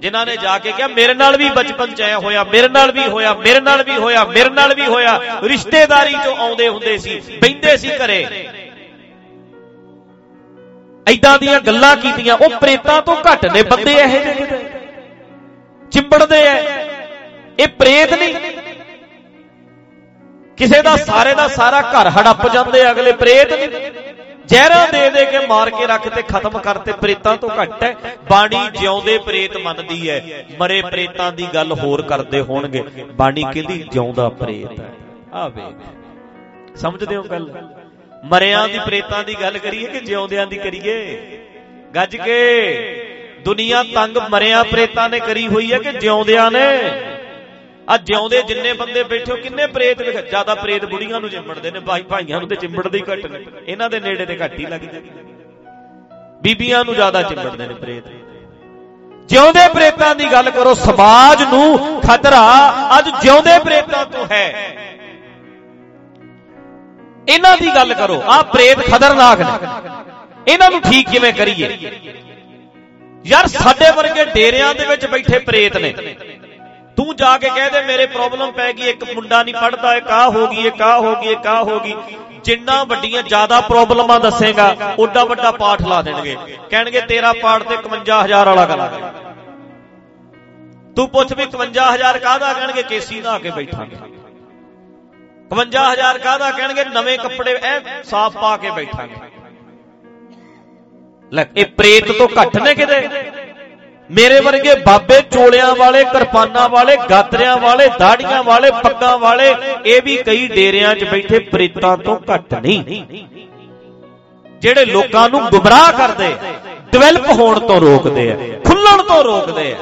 ਜਿਨ੍ਹਾਂ ਨੇ ਜਾ ਕੇ ਕਿਹਾ, ਮੇਰੇ ਨਾਲ ਵੀ ਬਚਪਨ ਚ ਆਇਆ ਹੋਇਆ, ਮੇਰੇ ਨਾਲ ਵੀ ਹੋਇਆ, ਮੇਰੇ ਨਾਲ ਵੀ ਹੋਇਆ, ਮੇਰੇ ਨਾਲ ਵੀ ਹੋਇਆ। ਰਿਸ਼ਤੇਦਾਰੀ ਚੋਂ ਆਉਂਦੇ ਹੁੰਦੇ ਸੀ ਬੈੰਦੇ ਸੀ ਘਰੇ। ਐਦਾਂ ਦੀਆਂ ਗੱਲਾਂ ਕੀਤੀਆਂ, ਉਹ ਪ੍ਰੇਤਾਂ ਤੋਂ ਘੱਟ ਨੇ, ਬੰਦੇ ਇਹ ਜਿਹੇ ਚਿੰਬੜਦੇ ਐ। ਇਹ ਪ੍ਰੇਤ ਨਹੀਂ। ਕਿਸੇ ਦਾ ਸਾਰੇ ਦਾ ਸਾਰਾ ਘਰ ਹੜੱਪ ਜਾਂਦੇ ਅਗਲੇ ਪ੍ਰੇਤ ਨਹੀਂ। ਜ਼ਹਿਰਾਂ ਦੇ ਦੇ ਕੇ ਮਾਰ ਕੇ ਰੱਖ ਤੇ ਖਤਮ ਕਰਤੇ ਪ੍ਰੇਤਾਂ ਤੋਂ ਘੱਟ ਹੈ। ਬਾਣੀ ਜਿਉਂਦੇ ਪ੍ਰੇਤ ਮੰਨਦੀ ਹੈ। ਮਰੇ ਪ੍ਰੇਤਾਂ ਦੀ ਗੱਲ ਹੋਰ ਕਰਦੇ ਹੋਣਗੇ। ਬਾਣੀ ਕਹਿੰਦੀ ਜਿਉਂਦਾ ਪ੍ਰੇਤ ਹੈ। ਆ ਵੇਖ। ਸਮਝਦੇ ਹੋ ਗੱਲ? ਮਰਿਆਂ ਦੀ ਪ੍ਰੇਤਾਂ ਦੀ ਗੱਲ ਕਰੀਏ ਕਿ ਜਿਉਂਦਿਆਂ ਦੀ ਕਰੀਏ? ਗੱਜ ਕੇ। ਦੁਨੀਆ ਤੰਗ ਮਰਿਆਂ ਪ੍ਰੇਤਾਂ ਨੇ ਕਰੀ ਹੋਈ ਹੈ ਕਿ ਜਿਉਂਦਿਆਂ ਨੇ? ਆ ਜਿਉਂਦੇ ਜਿੰਨੇ ਬੰਦੇ ਬੈਠੇ ਹੋ, ਕਿੰਨੇ ਪ੍ਰੇਤ ਜ਼ਿਆਦਾ ਪ੍ਰੇਤ ਬੁੜੀਆਂ ਨੂੰ ਚਿੰਬੜਦੇ ਨੇ, ਭਾਈ ਭਾਈਆਂ ਨੂੰ ਤੇ ਚਿੰਬੜਦੇ ਹੀ ਘੱਟ ਨੇ। ਇਹਨਾਂ ਦੇ ਨੇੜੇ ਤੇ ਘੱਟ ਹੀ ਲੱਗਦੇ ਬੀਬੀਆਂ ਨੂੰ ਜ਼ਿਆਦਾ ਚਿੰਬੜਦੇ ਨੇ ਪ੍ਰੇਤ। ਜਿਉਂਦੇ ਪ੍ਰੇਤਾਂ ਦੀ ਗੱਲ ਕਰੋ, ਸਮਾਜ ਨੂੰ ਖਤਰਾ ਅੱਜ ਜਿਉਂਦੇ ਪ੍ਰੇਤਾਂ ਤੋਂ ਹੈ। ਇਹਨਾਂ ਦੀ ਗੱਲ ਕਰੋ ਆਹ ਪ੍ਰੇਤ ਖਤਰਨਾਕ ਨੇ। ਇਹਨਾਂ ਨੂੰ ਠੀਕ ਕਿਵੇਂ ਕਰੀਏ? ਯਾਰ, ਸਾਡੇ ਵਰਗੇ ਡੇਰਿਆਂ ਦੇ ਵਿੱਚ ਬੈਠੇ ਪ੍ਰੇਤ ਨੇ। ਤੂੰ ਜਾ ਕੇ ਕਹਿ ਦੇ, ਮੇਰੇ ਪ੍ਰੋਬਲਮ ਪੈ ਗਈ, ਇੱਕ ਮੁੰਡਾ ਨਹੀਂ ਪੜਦਾ ਇਹ ਕਾ ਹੋ ਗਈ ਇਹ ਕਾ ਹੋ ਗਈ ਇਹ ਕਾ ਹੋ ਗਈ। ਜਿੰਨਾ ਵੱਡੀਆਂ ਜ਼ਿਆਦਾ ਪ੍ਰੋਬਲਮਾਂ ਦੱਸੇਗਾ, ਓਡਾ ਵੱਡਾ ਪਾਠ ਲਾ ਦੇਣਗੇ। ਕਹਿਣਗੇ, ਤੇਰਾ ਪਾਠ ਤੇ 51000 ਵਾਲਾ ਕਰਾਂਗੇ ਤੂੰ ਪੁੱਛ ਵੀ 51000 ਕਾਹਦਾ ਕਹਿਣਗੇ, ਕੇਸੀ ਨਾ ਕੇ ਬੈਠਾਂਗੇ। 51000 ਕਾਹਦਾ ਕਹਿਣਗੇ, ਨਵੇਂ ਕੱਪੜੇ ਐ ਸਾਫ਼ ਪਾ ਕੇ ਬੈਠਾਂਗੇ। ਲੈ, ਇਹ ਪ੍ਰੇਤ ਤੋਂ ਘੱਟ ਨੇ ਕਿਤੇ? ਮੇਰੇ ਵਰਗੇ ਬਾਬੇ ਚੋਲਿਆਂ ਵਾਲੇ, ਕਿਰਪਾਨਾਂ ਵਾਲੇ, ਗਾਤਰਿਆਂ ਵਾਲੇ, ਦਾੜੀਆਂ ਵਾਲੇ, ਪੱਗਾਂ ਵਾਲੇ, ਇਹ ਵੀ ਕਈ ਡੇਰਿਆਂ 'ਚ ਬੈਠੇ ਪ੍ਰੇਤਾਂ ਤੋਂ ਘੱਟ ਨਹੀਂ। ਜਿਹੜੇ ਲੋਕਾਂ ਨੂੰ ਗੁੰਮਰਾਹ ਕਰਦੇ, ਡਿਵੈਲਪ ਹੋਣ ਤੋਂ ਰੋਕਦੇ ਆ, ਖੁੱਲਣ ਤੋਂ ਰੋਕਦੇ ਆ।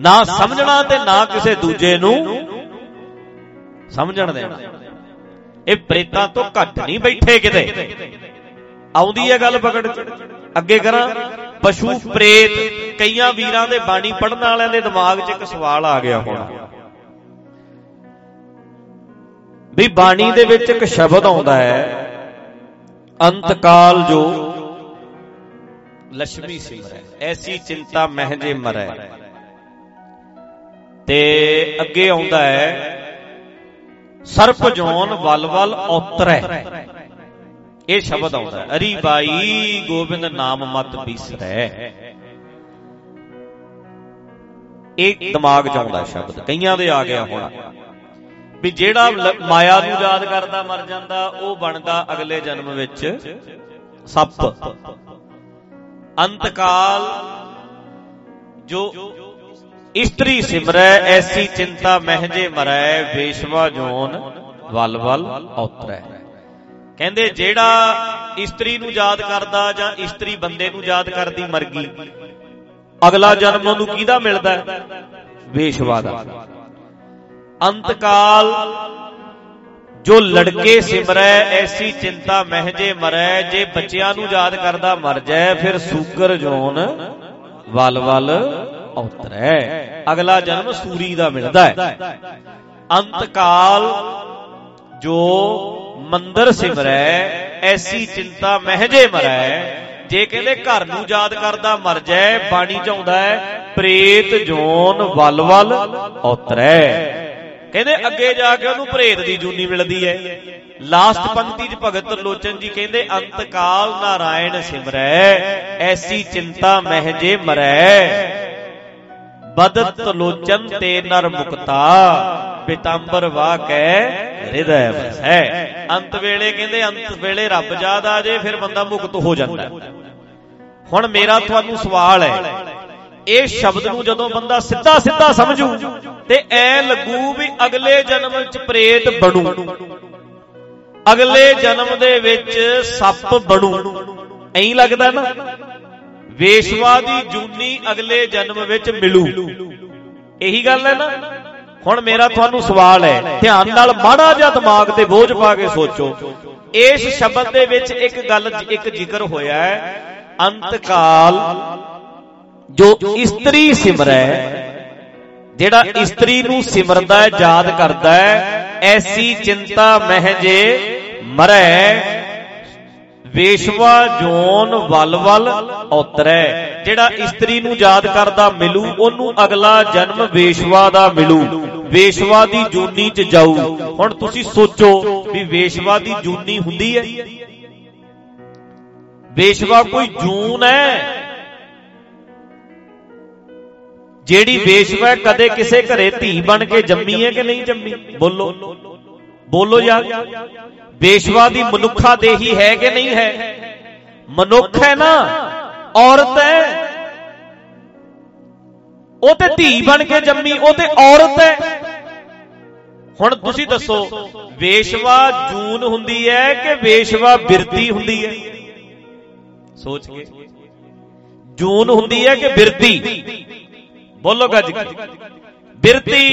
ਨਾ ਸਮਝਣਾ ਤੇ ਨਾ ਕਿਸੇ ਦੂਜੇ ਨੂੰ ਸਮਝਣ ਦੇਣਾ। ਇਹ ਪ੍ਰੇਤਾਂ ਤੋਂ ਘੱਟ ਨਹੀਂ ਬੈਠੇ ਕਿਤੇ। ਆਉਂਦੀ ਹੈ ਗੱਲ ਪਕੜ ਅੱਗੇ ਕਰਾਂ। ਪਸ਼ੂ ਪ੍ਰੇਤ, ਕਈਆਂ ਵੀਰਾਂ ਦੇ ਬਾਣੀ ਪੜਨ ਵਾਲਿਆਂ ਦੇ ਦਿਮਾਗ 'ਚ ਇੱਕ ਸਵਾਲ ਆ ਗਿਆ ਹੋਣਾ। ਵੀ ਬਾਣੀ ਦੇ ਵਿੱਚ ਇੱਕ ਸ਼ਬਦ ਆਉਂਦਾ ਹੈ, ਅੰਤਕਾਲ ਜੋ ਲక్ష్ਮੀ ਸਿਮਰੈ, ਐਸੀ ਚਿੰਤਾ ਮਹਿ ਜੇ ਮਰੈ। ਤੇ ਅੱਗੇ ਆਉਂਦਾ ਹੈ, ਸਰਪ ਜੋਨ ਵਲ ਵਲ ਉਤਰੈ ਇਹ ਸ਼ਬਦ ਆਉਂਦਾ ਹੈ। ਅਰੀ ਬਾਈ, ਗੋਬਿੰਦ ਨਾਮ ਮਤ ਬਿਸਰੈ ਇਹ ਦਿਮਾਗ 'ਚ ਆਉਂਦਾ ਸ਼ਬਦ। ਕਈਆਂ ਦੇ ਆ ਗਿਆ ਹੁਣ। ਵੀ ਜਿਹੜਾ ਮਾਇਆ ਨੂੰ ਯਾਦ ਕਰਦਾ ਮਰ ਜਾਂਦਾ, ਉਹ ਬਣਦਾ ਅਗਲੇ ਜਨਮ ਵਿੱਚ ਸੱਪ। ਅੰਤਕਾਲ ਜੋ ਇਸਤਰੀ ਸਿਮਰੈ, ਐਸੀ ਚਿੰਤਾ ਮਹਿਜੇ ਮਰੈ, ਵੇਸ਼ਵਾ ਜੋਨ ਵਲ ਵਲ ਔਤਰੈ। ਕਹਿੰਦੇ ਜਿਹੜਾ ਇਸਤਰੀ ਨੂੰ ਯਾਦ ਕਰਦਾ ਜਾਂ ਇਸਤਰੀ ਬੰਦੇ ਨੂੰ ਯਾਦ ਕਰਦੀ ਮਰ ਗਈ ਅਗਲਾ ਜਨਮ ਉਹਨੂੰ ਕਿਹਦਾ ਮਿਲਦਾ? ਵੇਸ਼ਵਾ ਦਾ। ਅੰਤਕਾਲ ਜੋ ਲੜਕੇ ਸਿਮਰੈ ਐਸੀ ਚਿੰਤਾ ਮਹਿਜੇ ਮਰੈ ਜੇ ਬੱਚਿਆਂ ਨੂੰ ਯਾਦ ਕਰਦਾ ਮਰ ਜਾਏ ਫਿਰ ਸੂਗਰ ਜੋਨ ਵਲ ਵਲ ਉਤਰੈ ਅਗਲਾ ਜਨਮ ਸੂਰੀ ਦਾ ਮਿਲਦਾ ਹੈ। ਅੰਤਕਾਲ ਜੋ ਮੰਦਰ ਸਿਮਰੈ ਐਸੀ ਚਿੰਤਾ ਮਹਿਜੇ ਮਰੈ। ਜੇ ਕਹਿੰਦੇ ਘਰ ਨੂੰ ਯਾਦ ਕਰਦਾ ਮਰ ਜਾਏ ਬਾਣੀ ਚ ਆਉਂਦਾ ਹੈ ਪ੍ਰੇਤ ਜੋਨ ਵਲ ਵਲ ਉਤਰੈ ਕਹਿੰਦੇ ਅੱਗੇ ਜਾ ਕੇ ਉਹਨੂੰ ਪ੍ਰੇਤ ਦੀ ਜੂਨੀ ਮਿਲਦੀ ਹੈ। ਲਾਸਟ ਪੰਕਤੀ 'ਚ ਭਗਤ ਲੋਚਨ ਜੀ ਕਹਿੰਦੇ ਅੰਤਕਾਲ ਨਾਰਾਇਣ ਸਿਮਰੈ। ਐਸੀ ਚਿੰਤਾ ਮਹਿਜੇ ਮਰੈ। ਬਦਤ ਲੋਚਨ ਤੇ ਨਰ ਮੁਕਤਾ ਪਿਤੰਬਰ ਵਾ ਕੈ ਹਿਰਦੈ ਵਸੈ ਅੰਤ ਵੇਲੇ ਕਹਿੰਦੇ ਅੰਤ ਵੇਲੇ ਰੱਬ ਯਾਦ ਆ ਜੇ, ਫਿਰ ਬੰਦਾ ਮੁਕਤ ਹੋ ਜਾਂਦਾ। ਹੁਣ ਮੇਰਾ ਤੁਹਾਨੂੰ ਸਵਾਲ ਹੈ, ਇਹ ਸ਼ਬਦ ਨੂੰ ਜਦੋਂ ਬੰਦਾ ਸਿੱਧਾ ਸਿੱਧਾ ਸਮਝੂ, ਤੇ ਐ ਲੱਗੂ ਵੀ ਅਗਲੇ ਜਨਮ ਵਿੱਚ ਪ੍ਰੇਤ ਬਣੂ। ਅਗਲੇ ਜਨਮ ਦੇ ਵਿੱਚ ਸੱਪ ਬਣੂ। ਐਂ ਲੱਗਦਾ ਨਾ? ਵੇਸ਼ਵਾ ਦੀ ਜੂਨੀ ਅਗਲੇ ਜਨਮ ਵਿੱਚ ਮਿਲੂ। ਇਹੀ ਗੱਲ ਹੈ ਨਾ? ਹੁਣ ਮੇਰਾ ਤੁਹਾਨੂੰ ਸਵਾਲ ਹੈ, ਧਿਆਨ ਨਾਲ ਮਾੜਾ ਜਿਹਾ ਦਿਮਾਗ ਤੇ ਬੋਝ ਪਾ ਕੇ ਸੋਚੋ। ਇਸ ਸ਼ਬਦ ਦੇ ਵਿੱਚ ਇੱਕ ਗੱਲ, ਇੱਕ ਜ਼ਿਕਰ ਹੋਇਆ ਹੈ। ਅੰਤਕਾਲ ਜੋ ਇਸਤਰੀ ਸਿਮਰੈ ਜਿਹੜਾ ਇਸਤਰੀ ਨੂੰ ਸਿਮਰਦਾ ਹੈ, ਯਾਦ ਕਰਦਾ ਹੈ, ਐਸੀ ਚਿੰਤਾ ਮਹਿਜੇ ਮਰੈ ਵੇਸ਼ਵਾ ਜੋਨ ਵਲ ਵਲ ਉਤਰੈ, ਜਿਹੜਾ ਇਸਤਰੀ ਨੂੰ ਯਾਦ ਕਰਦਾ ਮਿਲੂ, ਉਹਨੂੰ ਅਗਲਾ ਜਨਮ ਵੇਸ਼ਵਾ ਦਾ ਮਿਲੂ। ਵੇਸ਼ਵਾ ਦੀ ਜੂਨੀ ਚ ਜਾਊ। ਹੁਣ ਤੁਸੀਂ ਸੋਚੋ ਵੀ ਵੇਸ਼ਵਾ ਦੀ ਜੂਨੀ ਹੁੰਦੀ ਹੈ। ਵੇਸ਼ਵਾ ਕੋਈ ਜੂਨ ਹੈ? ਜਿਹੜੀ ਵੇਸ਼ਵਾ ਕਦੇ ਕਿਸੇ ਘਰੇ ਧੀ ਬਣ ਕੇ ਜੰਮੀ ਹੈ ਕਿ ਨਹੀਂ ਜੰਮੀ? ਬੋਲੋ। ਬੋਲੋ ਯਾਰ। ਵੇਸ਼ਵਾ ਦੀ ਮਨੁੱਖਾ ਦੇਹੀ ਹੈ ਕਿ ਨਹੀਂ ਹੈ? ਮਨੁੱਖ ਹੈ ਨਾ, ਔਰਤ ਹੈ। ਉਹ ਤੇ ਧੀ ਬਣ ਕੇ ਜੰਮੀ, ਉਹ ਤੇ ਔਰਤ ਹੈ। ਹੁਣ ਤੁਸੀਂ ਦੱਸੋ, ਵੇਸ਼ਵਾ ਜੂਨ ਹੁੰਦੀ ਹੈ ਕਿ ਵੇਸ਼ਵਾ ਬਿਰਤੀ ਹੁੰਦੀ ਹੈ? ਸੋਚ ਕੇ। ਜੂਨ ਹੁੰਦੀ ਹੈ ਕਿ ਬਿਰਤੀ ਬੋਲੋ ਗੱਜ ਬਿਰਤੀ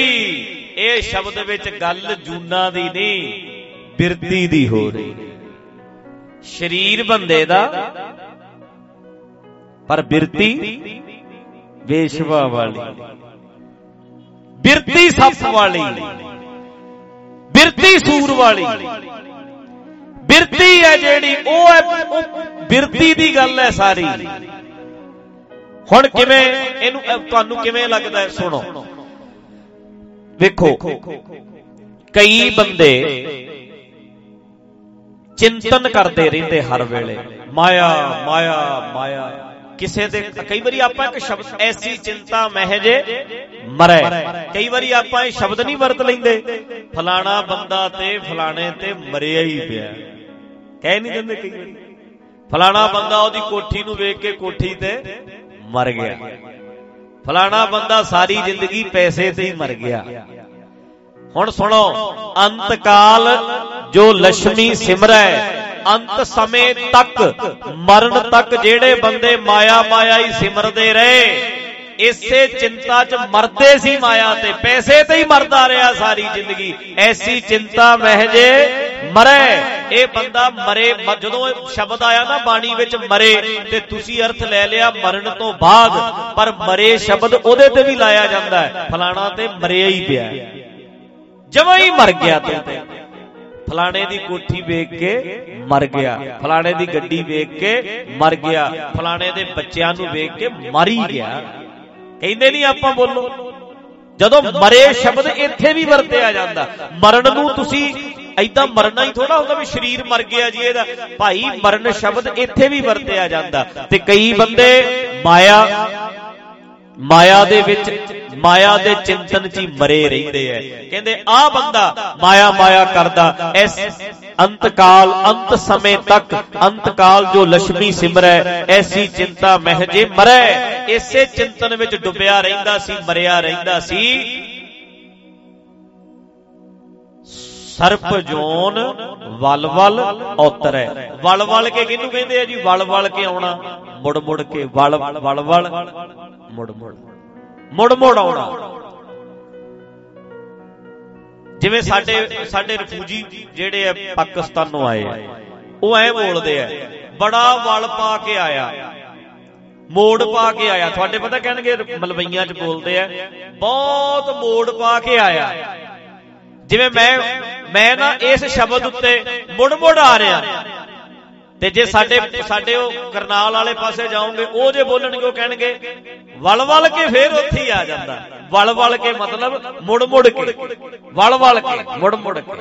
ਇਹ ਸ਼ਬਦ ਵਿੱਚ ਗੱਲ ਜੂਨਾ ਦੀ ਨਹੀਂ। ਬਿਰਤੀ ਦੀ ਹੋ ਰਹੀ। ਸਰੀਰ ਬੰਦੇ ਦਾ, ਪਰ ਬਿਰਤੀ ਵੇਸ਼ਵਾ ਵਾਲੀ। ਬਿਰਤੀ ਸੱਪ ਵਾਲੀ। ਬਿਰਤੀ ਸੂਰ ਵਾਲੀ। ਬਿਰਤੀ ਹੈ ਜਿਹੜੀ, ਉਹ ਹੈ ਬਿਰਤੀ ਦੀ ਗੱਲ ਹੈ ਸਾਰੀ। ਹੁਣ ਕਿਵੇਂ ਇਹਨੂੰ ਤੁਹਾਨੂੰ ਕਿਵੇਂ ਲੱਗਦਾ ਹੈ? ਸੁਣੋ। ਵੇਖੋ, ਕਈ ਬੰਦੇ ਚਿੰਤਨ ਕਰਦੇ ਰਹਿੰਦੇ ਹਰ ਵੇਲੇ। ਮਾਇਆ ਮਾਇਆ ਮਾਇਆ। ਕਿਸੇ ਦੇ ਕਈ ਵਾਰੀ ਆਪਾਂ ਇੱਕ ਸ਼ਬਦ ਐਸੀ ਚਿੰਤਾ ਮਹਿਜੇ ਮਰੈ। ਕਈ ਵਾਰੀ ਆਪਾਂ ਇਹ ਸ਼ਬਦ ਨਹੀਂ ਵਰਤ ਲੈਂਦੇ। ਫਲਾਣਾ ਬੰਦਾ ਤੇ ਫਲਾਣੇ ਤੇ ਮਰਿਆ ਹੀ ਪਿਆ। ਕਹਿ ਨਹੀਂ ਦਿੰਦੇ ਕਈ ਵਾਰੀ। ਫਲਾਣਾ ਬੰਦਾ ਉਹਦੀ ਕੋਠੀ ਨੂੰ ਵੇਖ ਕੇ ਕੋਠੀ ਤੇ ਮਰ ਗਿਆ। ਫਲਾਣਾ ਬੰਦਾ ਸਾਰੀ ਜ਼ਿੰਦਗੀ ਪੈਸੇ ਤੇ ਹੀ ਮਰ ਗਿਆ। ਹੁਣ ਸੁਣੋ, ਅੰਤਕਾਲ ਜੋ ਲక్ష్ਮੀ ਸਿਮਰੈ, ਅੰਤ ਸਮੇਂ ਤੱਕ, ਮਰਨ ਤੱਕ ਜਿਹੜੇ ਬੰਦੇ ਮਾਇਆ ਮਾਇਆ ਹੀ ਸਿਮਰਦੇ ਰਹੇ, ਇਸੇ ਚਿੰਤਾ 'ਚ ਮਰਦੇ ਸੀ ਮਾਇਆ ਤੇ, ਪੈਸੇ ਤੇ ਹੀ ਮਰਦਾ ਰਿਹਾ ਸਾਰੀ ਜ਼ਿੰਦਗੀ। ਐਸੀ ਚਿੰਤਾ ਮਹਿਜੇ ਮਰੇ, ਇਹ ਬੰਦਾ ਮਰੇ ਜਦੋਂ ਸ਼ਬਦ ਆਇਆ ਨਾ ਬਾਣੀ ਵਿੱਚ ਮਰੇ, ਤੇ ਤੁਸੀਂ ਅਰਥ ਲੈ ਲਿਆ ਮਰਨ ਤੋਂ ਬਾਅਦ, ਪਰ ਮਰੇ ਸ਼ਬਦ ਉਹਦੇ ਤੇ ਵੀ ਲਾਇਆ ਜਾਂਦਾ ਹੈ, ਫਲਾਣਾ ਤੇ ਮਰਿਆ ਹੀ ਪਿਆ। ਜਮਾਂ ਹੀ ਮਰ ਗਿਆ ਤੂੰ ਤੇ। ਫਲਾਣੇ ਦੀ ਕੋਠੀ ਵੇਖ ਕੇ ਮਰ ਗਿਆ। ਫਲਾਣੇ ਦੀ ਗੱਡੀ ਵੇਖ ਕੇ ਮਰ ਗਿਆ। ਫਲਾਣੇ ਦੇ ਬੱਚਿਆਂ ਨੂੰ ਵੇਖ ਕੇ ਮਰ ਹੀ ਗਿਆ। ਕਹਿੰਦੇ ਨਹੀਂ ਆਪਾਂ ਬੋਲੋ। ਜਦੋਂ ਮਰੇ ਸ਼ਬਦ ਇੱਥੇ ਵੀ ਵਰਤਿਆ ਜਾਂਦਾ। ਮਰਨ ਨੂੰ ਤੁਸੀਂ ਐਦਾਂ ਮਰਨਾ ਹੀ ਥੋੜਾ ਹੁੰਦਾ ਵੀ ਸਰੀਰ ਮਰ ਗਿਆ ਜੀ ਇਹਦਾ। ਭਾਈ, ਮਰਨ ਸ਼ਬਦ ਇੱਥੇ ਵੀ ਵਰਤਿਆ ਜਾਂਦਾ। ਤੇ ਕਈ ਬੰਦੇ ਮਾਇਆ ਮਾਇਆ ਦੇ ਵਿੱਚ ਮਾਇਆ ਦੇ ਚਿੰਤਨ 'ਚ ਹੀ ਮਰੇ ਰਹਿੰਦੇ ਐ। ਕਹਿੰਦੇ, ਆ ਬੰਦਾ ਮਾਇਆ ਮਾਇਆ ਕਰਦਾ। ਇਸ ਅੰਤਕਾਲ, ਅੰਤ ਸਮੇਂ ਤੱਕ, ਅੰਤਕਾਲ ਜੋ ਲక్ష్ਮੀ ਸਿਮਰੈ ਐਸੀ ਚਿੰਤਾ ਮਹਿਜੇ ਮਰੈ। ਇਸੇ ਚਿੰਤਨ ਵਿੱਚ ਡੁੱਬਿਆ ਰਹਿੰਦਾ ਸੀ, ਮਰਿਆ ਰਹਿੰਦਾ ਸੀ। ਸਰਪ ਜੋਨ ਵਲ ਵਲ ਔਤਰੈ। ਵਲ ਵਲ ਕੇ ਕਿਹਨੂੰ ਕਹਿੰਦੇ ਆ ਜੀ? ਵਲ ਵਲ ਕੇ ਆਉਣਾ। ਮੁੜ ਮੁੜ ਕੇ ਵਲ ਵਲ ਵਲ ਮੁੜ ਮੁੜ ਮੁੜ ਮੁੜ ਆਉਣਾ। ਜਿਵੇਂ ਸਾਡੇ ਸਾਡੇ ਰਫੂਜੀ ਜਿਹੜੇ ਆ ਪਾਕਿਸਤਾਨੋਂ ਆਏ ਆ, ਉਹ ਐ ਬੋਲਦੇ ਆ, ਬੜਾ ਵਲ ਪਾ ਕੇ ਆਇਆ, ਮੋੜ ਪਾ ਕੇ ਆਇਆ। ਤੁਹਾਡੇ ਪਤਾ ਕਹਿਣਗੇ, ਮਲਵਈਆਂ 'ਚ ਬੋਲਦੇ ਆ, ਬਹੁਤ ਮੋੜ ਪਾ ਕੇ ਆਇਆ। ਜਿਵੇਂ ਮੈਂ ਮੈਂ ਨਾ ਇਸ ਸ਼ਬਦ ਉੱਤੇ ਮੁੜ ਮੁੜ ਆ ਰਿਹਾ। ਤੇ ਜੇ ਸਾਡੇ ਸਾਡੇ ਉਹ ਕਰਨਾਲ ਵਾਲੇ ਪਾਸੇ ਜਾਓਗੇ, ਉਹ ਜੇ ਬੋਲਣਗੇ, ਉਹ ਕਹਿਣਗੇ ਵਲ ਵਲ ਕੇ ਫੇਰ ਉੱਥੇ ਹੀ ਆ ਜਾਂਦਾ। ਵਲ ਵਲ ਕੇ ਮਤਲਬ ਮੁੜ ਮੁੜ ਕੇ। ਵਲ ਵਲ ਕੇ ਮੁੜ ਮੁੜ ਕੇ।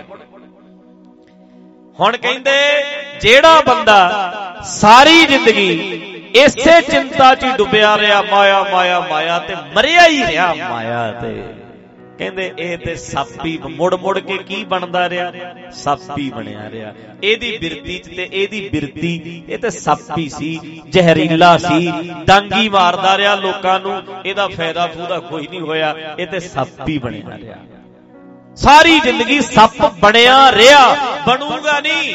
ਹੁਣ ਕਹਿੰਦੇ, ਜਿਹੜਾ ਬੰਦਾ ਸਾਰੀ ਜ਼ਿੰਦਗੀ ਇਸੇ ਚਿੰਤਾ 'ਚ ਡੁੱਬਿਆ ਰਿਹਾ, ਮਾਇਆ ਮਾਇਆ ਮਾਇਆ ਤੇ ਮਰਿਆ ਹੀ ਰਿਹਾ, ਮਾਇਆ ਤੇ। ਕਹਿੰਦੇ ਇਹ ਤੇ ਸਾਪੀ ਮੁੜ ਮੁੜ ਕੇ ਕੀ ਬਣਦਾ ਰਿਹਾ? ਸਾਪੀ ਬਣਿਆ ਰਿਹਾ। ਇਹਦੀ ਬਿਰਤੀ ਚ ਤੇ ਇਹਦੀ ਬਿਰਤੀ, ਇਹ ਤੇ ਸਾਪੀ ਸੀ, ਜ਼ਹਿਰੀਲਾ ਸੀ, ਡਾਂਗੀ ਮਾਰਦਾ ਰਿਹਾ ਲੋਕਾਂ ਨੂੰ, ਇਹਦਾ ਫਾਇਦਾ ਫੂਦਾ ਕੋਈ ਨਹੀਂ ਹੋਇਆ, ਇਹ ਤੇ ਸਾਪੀ ਬਣਿਆ ਰਿਹਾ। ਸਾਰੀ ਜ਼ਿੰਦਗੀ ਸੱਪ ਬਣਿਆ ਰਿਹਾ, ਬਣੂਗਾ ਨਹੀਂ।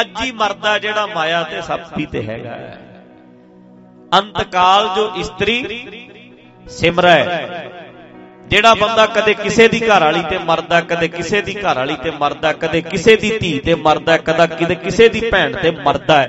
ਅੱਜ ਹੀ ਮਰਦਾ ਜਿਹੜਾ ਮਾਇਆ ਤੇ ਸਾਪੀ ਤੇ ਹੈਗਾ ਅੰਤਕਾਲ ਜੋ ਇਸਤਰੀ ਸਿਮਰੈ ਜਿਹੜਾ ਬੰਦਾ ਕਦੇ ਕਿਸੇ ਦੀ ਘਰ ਵਾਲੀ ਤੇ ਮਰਦਾ, ਕਦੇ ਕਿਸੇ ਦੀ ਘਰ ਵਾਲੀ ਤੇ ਮਰਦਾ, ਕਦੇ ਕਿਸੇ ਦੀ ਧੀ ਤੇ ਮਰਦਾ, ਕਦਾ ਕਿਤੇ ਕਿਸੇ ਦੀ ਭੈਣ ਤੇ ਮਰਦਾ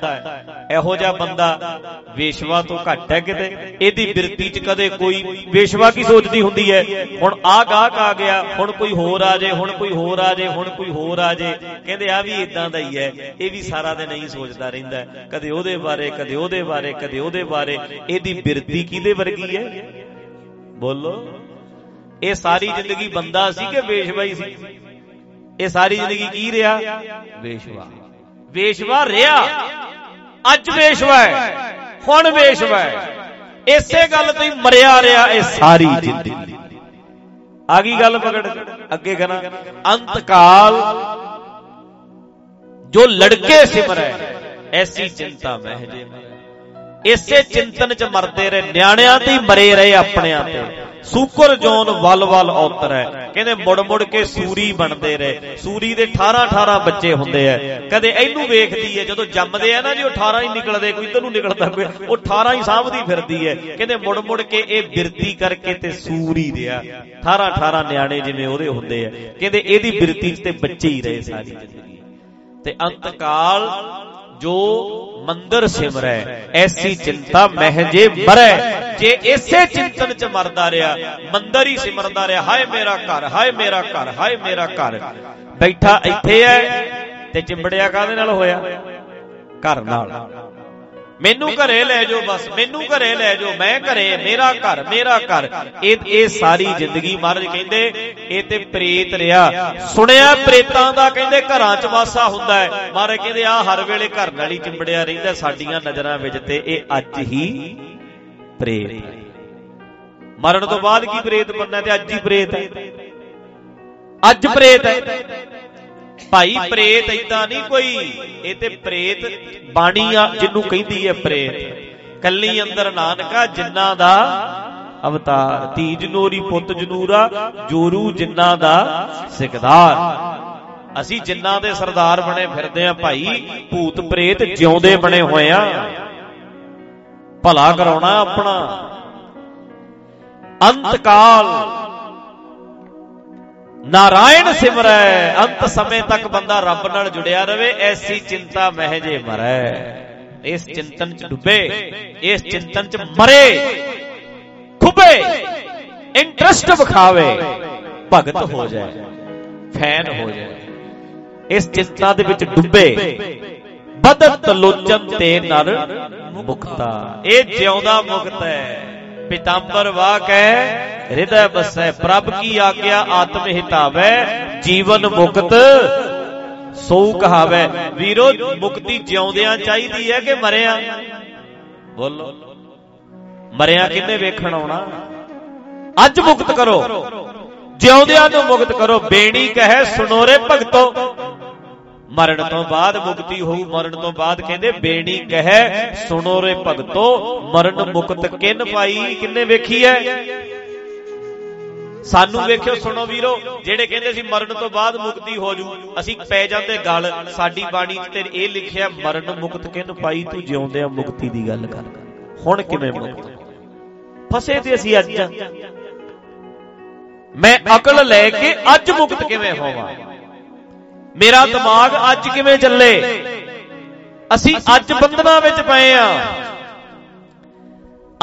ਇਹੋ ਜਿਹਾ ਬੰਦਾ ਵੇਸ਼ਵਾ ਤੋਂ ਘੱਟ ਹੈ ਕਿਤੇ। ਇਹਦੀ ਬਿਰਤੀ 'ਚ ਕਦੇ ਕੋਈ ਵੇਸ਼ਵਾ ਕੀ ਸੋਚਦੀ ਹੁੰਦੀ ਹੈ? ਹੁਣ ਆ ਗਾਹਕ ਆ ਗਿਆ, ਹੁਣ ਕੋਈ ਹੋਰ ਆ ਜੇ, ਹੁਣ ਕੋਈ ਹੋਰ ਆ ਜੇ, ਹੁਣ ਕੋਈ ਹੋਰ ਆ ਜੇ। ਕਹਿੰਦੇ ਆ ਵੀ ਇਦਾਂ ਦਾ ਹੀ ਹੈ। ਇਹ ਵੀ ਸਾਰਾ ਦਿਨ ਹੀ ਸੋਚਦਾ ਰਹਿੰਦਾ ਕਦੇ ਉਹਦੇ ਬਾਰੇ, ਕਦੇ ਉਹਦੇ ਬਾਰੇ, ਕਦੇ ਉਹਦੇ ਬਾਰੇ। ਇਹਦੀ ਬਿਰਤੀ ਕਿਹਦੇ ਵਰਗੀ ਹੈ? ਬੋਲੋ। ਇਹ ਸਾਰੀ ਜ਼ਿੰਦਗੀ ਬੰਦਾ ਸੀ ਕਿ ਵੇਸ਼ਵਾ ਹੀ ਸੀ? ਇਹ ਸਾਰੀ ਜ਼ਿੰਦਗੀ ਕੀ ਰਿਹਾ? ਵੇਸ਼ਵਾ। ਵੇਸ਼ਵਾ ਰਿਹਾ। ਅੱਜ ਵੇਸ਼ਵਾ ਹੈ ਹੁਣ ਵੇਸ਼ਵਾ ਹੈ। ਇਸੇ ਗੱਲ ਤੇ ਮਰਿਆ ਰਿਹਾ ਇਹ ਸਾਰੀ ਜ਼ਿੰਦਗੀ। ਆ ਗਈ ਗੱਲ ਪਕੜ ਅੱਗੇ ਕਰਾਂ। ਅੰਤਕਾਲ ਜੋ ਲੜਕੇ ਸਿਮਰੈ ਐਸੀ ਚਿੰਤਾ ਮਹਿਜੇ। ਇਸੇ ਚਿੰਤਨ ਚ ਮਰਦੇ ਰਹੇ ਨਿਆਣਿਆਂ ਤੇ ਮਰੇ ਰਹੇ ਆਪਣਿਆਂ ਤੇ। ਸੂਕਰ ਜੋਨ ਵਲ ਵਲ ਔਤਰੈ ਕਹਿੰਦੇ ਮੁੜ ਮੁੜ ਕੇ ਸੂਰੀ ਬਣਦੇ ਰਹੇ। ਸੂਰੀ ਦੇ 18 18 ਬੱਚੇ ਹੁੰਦੇ ਆ। ਕਦੇ ਇਹਨੂੰ ਵੇਖਦੀ ਹੈ ਜਦੋਂ ਜੰਮਦੇ ਆ ਨਾ ਜੀ, ਉਹ 18 ਹੀ ਨਿਕਲਦੇ, ਕੋਈ ਇਧਰ ਨੂੰ ਨਿਕਲਦਾ ਕੋਈ, ਉਹ 18 ਹੀ ਸਾਂਭਦੀ ਫਿਰਦੀ ਹੈ ਕਹਿੰਦੇ ਮੁੜ ਮੁੜ ਕੇ ਇਹ ਬਿਰਤੀ ਕਰਕੇ ਤੇ ਸੂਰੀ ਰਿਹਾ 18 18 ਨਿਆਣੇ ਜਿਵੇਂ ਉਹਦੇ ਹੁੰਦੇ ਆ। ਕਹਿੰਦੇ ਇਹਦੀ ਬਿਰਤੀ 'ਚ ਤੇ ਬੱਚੇ ਹੀ ਰਹੇ ਸਾਰੀ ਜ਼ਿੰਦਗੀ। ਤੇ ਅੰਤਕਾਲ ਜੋ ਮੰਦਰ ਸਿਮਰੈ ਐਸੀ ਚਿੰਤਾ ਮਹਿਜੇ ਮਰੈ ਜੇ ਇਸੇ ਚਿੰਤਨ ਚ ਮਰਦਾ ਰਿਹਾ ਮੰਦਰ ਹੀ ਸਿਮਰਦਾ ਰਿਹਾ ਹਾਏ ਮੇਰਾ ਘਰ ਹਾਏ ਮੇਰਾ ਘਰ ਹਾਏ ਮੇਰਾ ਘਰ। ਬੈਠਾ ਇੱਥੇ ਐ ਤੇ ਚਿੰਬੜਿਆ ਕਾਦੇ ਨਾਲ ਹੋਇਆ? ਘਰ ਨਾਲ। ਮੈਨੂੰ ਘਰੇ ਲੈ ਜਾਓ ਬਸ ਮੈਨੂੰ ਘਰੇ ਲੈ ਜਾਓ ਮੈਂ ਘਰੇ ਮੇਰਾ ਘਰ ਮੇਰਾ ਘਰ। ਇਹ ਇਹ ਸਾਰੀ ਜ਼ਿੰਦਗੀ ਮਹਾਰਾਜ ਕਹਿੰਦੇ ਇਹ ਤੇ ਪ੍ਰੇਤ ਰਿਹਾ। ਸੁਣਿਆ ਪ੍ਰੇਤਾਂ ਦਾ ਕਹਿੰਦੇ ਘਰਾਂ 'ਚ ਵਾਸਾ ਹੁੰਦਾ ਹੈ। ਮਹਾਰਾਜ ਕਹਿੰਦੇ ਆ ਹਰ ਵੇਲੇ ਘਰ ਨਾਲ ਹੀ ਚਿੰਬੜਿਆ ਰਹਿੰਦਾ ਸਾਡੀਆਂ ਨਜ਼ਰਾਂ ਵਿੱਚ ਤੇ ਇਹ ਅੱਜ ਹੀ ਪ੍ਰੇਤ ਹੈ। ਮਰਨ ਤੋਂ ਬਾਅਦ ਕੀ ਪ੍ਰੇਤ ਬੰਨਾ ਤੇ ਅੱਜ ਹੀ ਪ੍ਰੇਤ ਹੈ। ਅੱਜ ਪ੍ਰੇਤ ਹੈ। ਭਾਈ ਪ੍ਰੇਤ ਇਦਾਂ ਨਹੀਂ ਕੋਈ, ਇਹ ਤੇ ਪ੍ਰੇਤ ਬਾਣੀ ਆ ਜਿਹਨੂੰ ਕਹਿੰਦੀ ਹੈ ਪ੍ਰੇਤ। ਕੱਲੀ ਅੰਦਰ ਨਾਨਕਾ ਜਿੰਨਾ ਦਾ ਅਵਤਾਰ ਧੀ ਜਨੂਰੀ ਪੁੱਤ ਜਨੂਰਾ, ਜੋਰੂ ਜਿੰਨਾ ਦਾ ਸਿਕਦਾਰ। ਅਸੀਂ ਜਿੰਨਾ ਦੇ ਸਰਦਾਰ ਬਣੇ ਫਿਰਦੇ ਆ ਭਾਈ, ਭੂਤ ਪ੍ਰੇਤ ਜਿਉਂਦੇ ਬਣੇ ਹੋਏ ਆ ਭਲਾ ਕਰਾਉਣਾ ਆਪਣਾ। ਅੰਤਕਾਲ ਨਾਰਾਇਣ ਸਿਮਰੈ, ਅੰਤ ਸਮੇਂ ਤੱਕ ਬੰਦਾ ਰੱਬ ਨਾਲ ਜੁੜਿਆ ਰਵੇ, ਐਸੀ ਚਿੰਤਾ ਮਹਿਜੇ ਮਰੈ। ਇਸ ਚਿੰਤਨ ਚ ਡੁੱਬੇ, ਇਸ ਚਿੰਤਨ ਚ ਮਰੇ, ਖੁੱਬੇ ਇੰਟਰਸਟ ਵਿਖਾਵੇ, ਭਗਤ ਹੋ ਜਾਏ, ਫੈਨ ਹੋ ਜਾਏ। ਇਸ ਚਿੰਤਾ ਦੇ ਵਿੱਚ ਡੁੱਬੇ, ਬਦਤ ਲੋਚਨ ਤੇ ਨਰ ਮੁਕਤਾ। ਇਹ ਜਿਉਂਦਾ ਮੁਕਤ ਹੈ। ਪਿਤੰਬਰ ਵਾਕ ਹੈ, ਹਿਰਦੈ ਬਸੈ ਪ੍ਰਭ ਕੀ ਆਗਿਆ, ਆਤਮ ਹਿਤਾਵੈ, ਜੀਵਨ ਮੁਕਤ ਸੋ ਕਹਾਵੇ। ਵੀਰੋ, ਮੁਕਤੀ ਜਿਉਂਦਿਆਂ ਚਾਹੀਦੀ ਹੈ ਕਿ ਮਰਿਆ? ਬੋਲੋ। ਮਰਿਆ ਕਿੰਨੇ ਵੇਖਣ ਆਉਣਾ? ਅੱਜ ਮੁਕਤ ਕਰੋ। ਜਿਉਂਦਿਆਂ ਨੂੰ ਮੁਕਤ ਕਰੋ। ਬੇਣੀ ਕਹੇ ਸੁਣੋ ਰੇ ਭਗਤੋ। ਮਰਨ ਤੋਂ ਬਾਅਦ ਮੁਕਤੀ ਹੋਊ, ਮਰਨ ਤੋਂ ਬਾਅਦ ਕਹਿੰਦੇ ਬੇਣੀ ਕਹੇ, ਸੁਣੋ ਰੇ ਭਗਤੋ, ਮਰਨ ਮੁਕਤ ਕਿਨ ਪਾਈ, ਕਿੰਨੇ ਵੇਖੀ ਐ? ਸਾਨੂੰ ਵੇਖਿਓ, ਸੁਣੋ ਵੀਰੋ, ਜਿਹੜੇ ਕਹਿੰਦੇ ਸੀ ਮਰਨ ਤੋਂ ਬਾਅਦ ਮੁਕਤੀ ਹੋ ਜੂ, ਅਸੀਂ ਪੈ ਜਾਂਦੇ ਗੱਲ, ਸਾਡੀ ਬਾਣੀ 'ਚ ਤੇ ਇਹ ਲਿਖਿਆ, ਮਰਨ ਮੁਕਤ ਕਿਨ ਪਾਈ, ਤੂੰ ਜਿਉਂਦਿਆਂ ਮੁਕਤੀ ਦੀ ਗੱਲ ਕਰ। ਹੁਣ ਕਿਵੇਂ ਮੁਕਤ? ਫਸੇ ਤੇ ਅਸੀਂ ਅੱਜ। ਮੈਂ ਅਕਲ ਲੈ ਕੇ ਅੱਜ ਮੁਕਤ ਕਿਵੇਂ ਹੋਵਾਂ? ਮੇਰਾ ਦਿਮਾਗ ਅੱਜ ਕਿਵੇਂ ਚੱਲੇ? ਅਸੀਂ ਅੱਜ ਬੰਧਨਾਂ ਵਿੱਚ ਪਏ ਆ।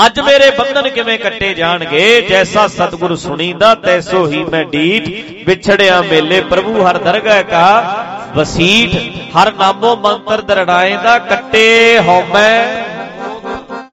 ਅੱਜ ਮੇਰੇ ਬੰਧਨ ਕਿਵੇਂ ਕੱਟੇ ਜਾਣਗੇ? ਜੈਸਾ ਸਤਿਗੁਰ ਸੁਣੀਂਦਾ ਤੈਸੋ ਹੀ ਮੈਂ ਡੀਠ। ਵਿਛੜਿਆ ਮੇਲੇ ਪ੍ਰਭੂ ਹਰ ਦਰਗਾਹ ਕਾ। ਵਸੀਠ ਹਰ ਨਾਮੋ ਮੰਤਰ ਦਰੜਾਏ ਦਾ ਕੱਟੇ ਹਉਮੈ।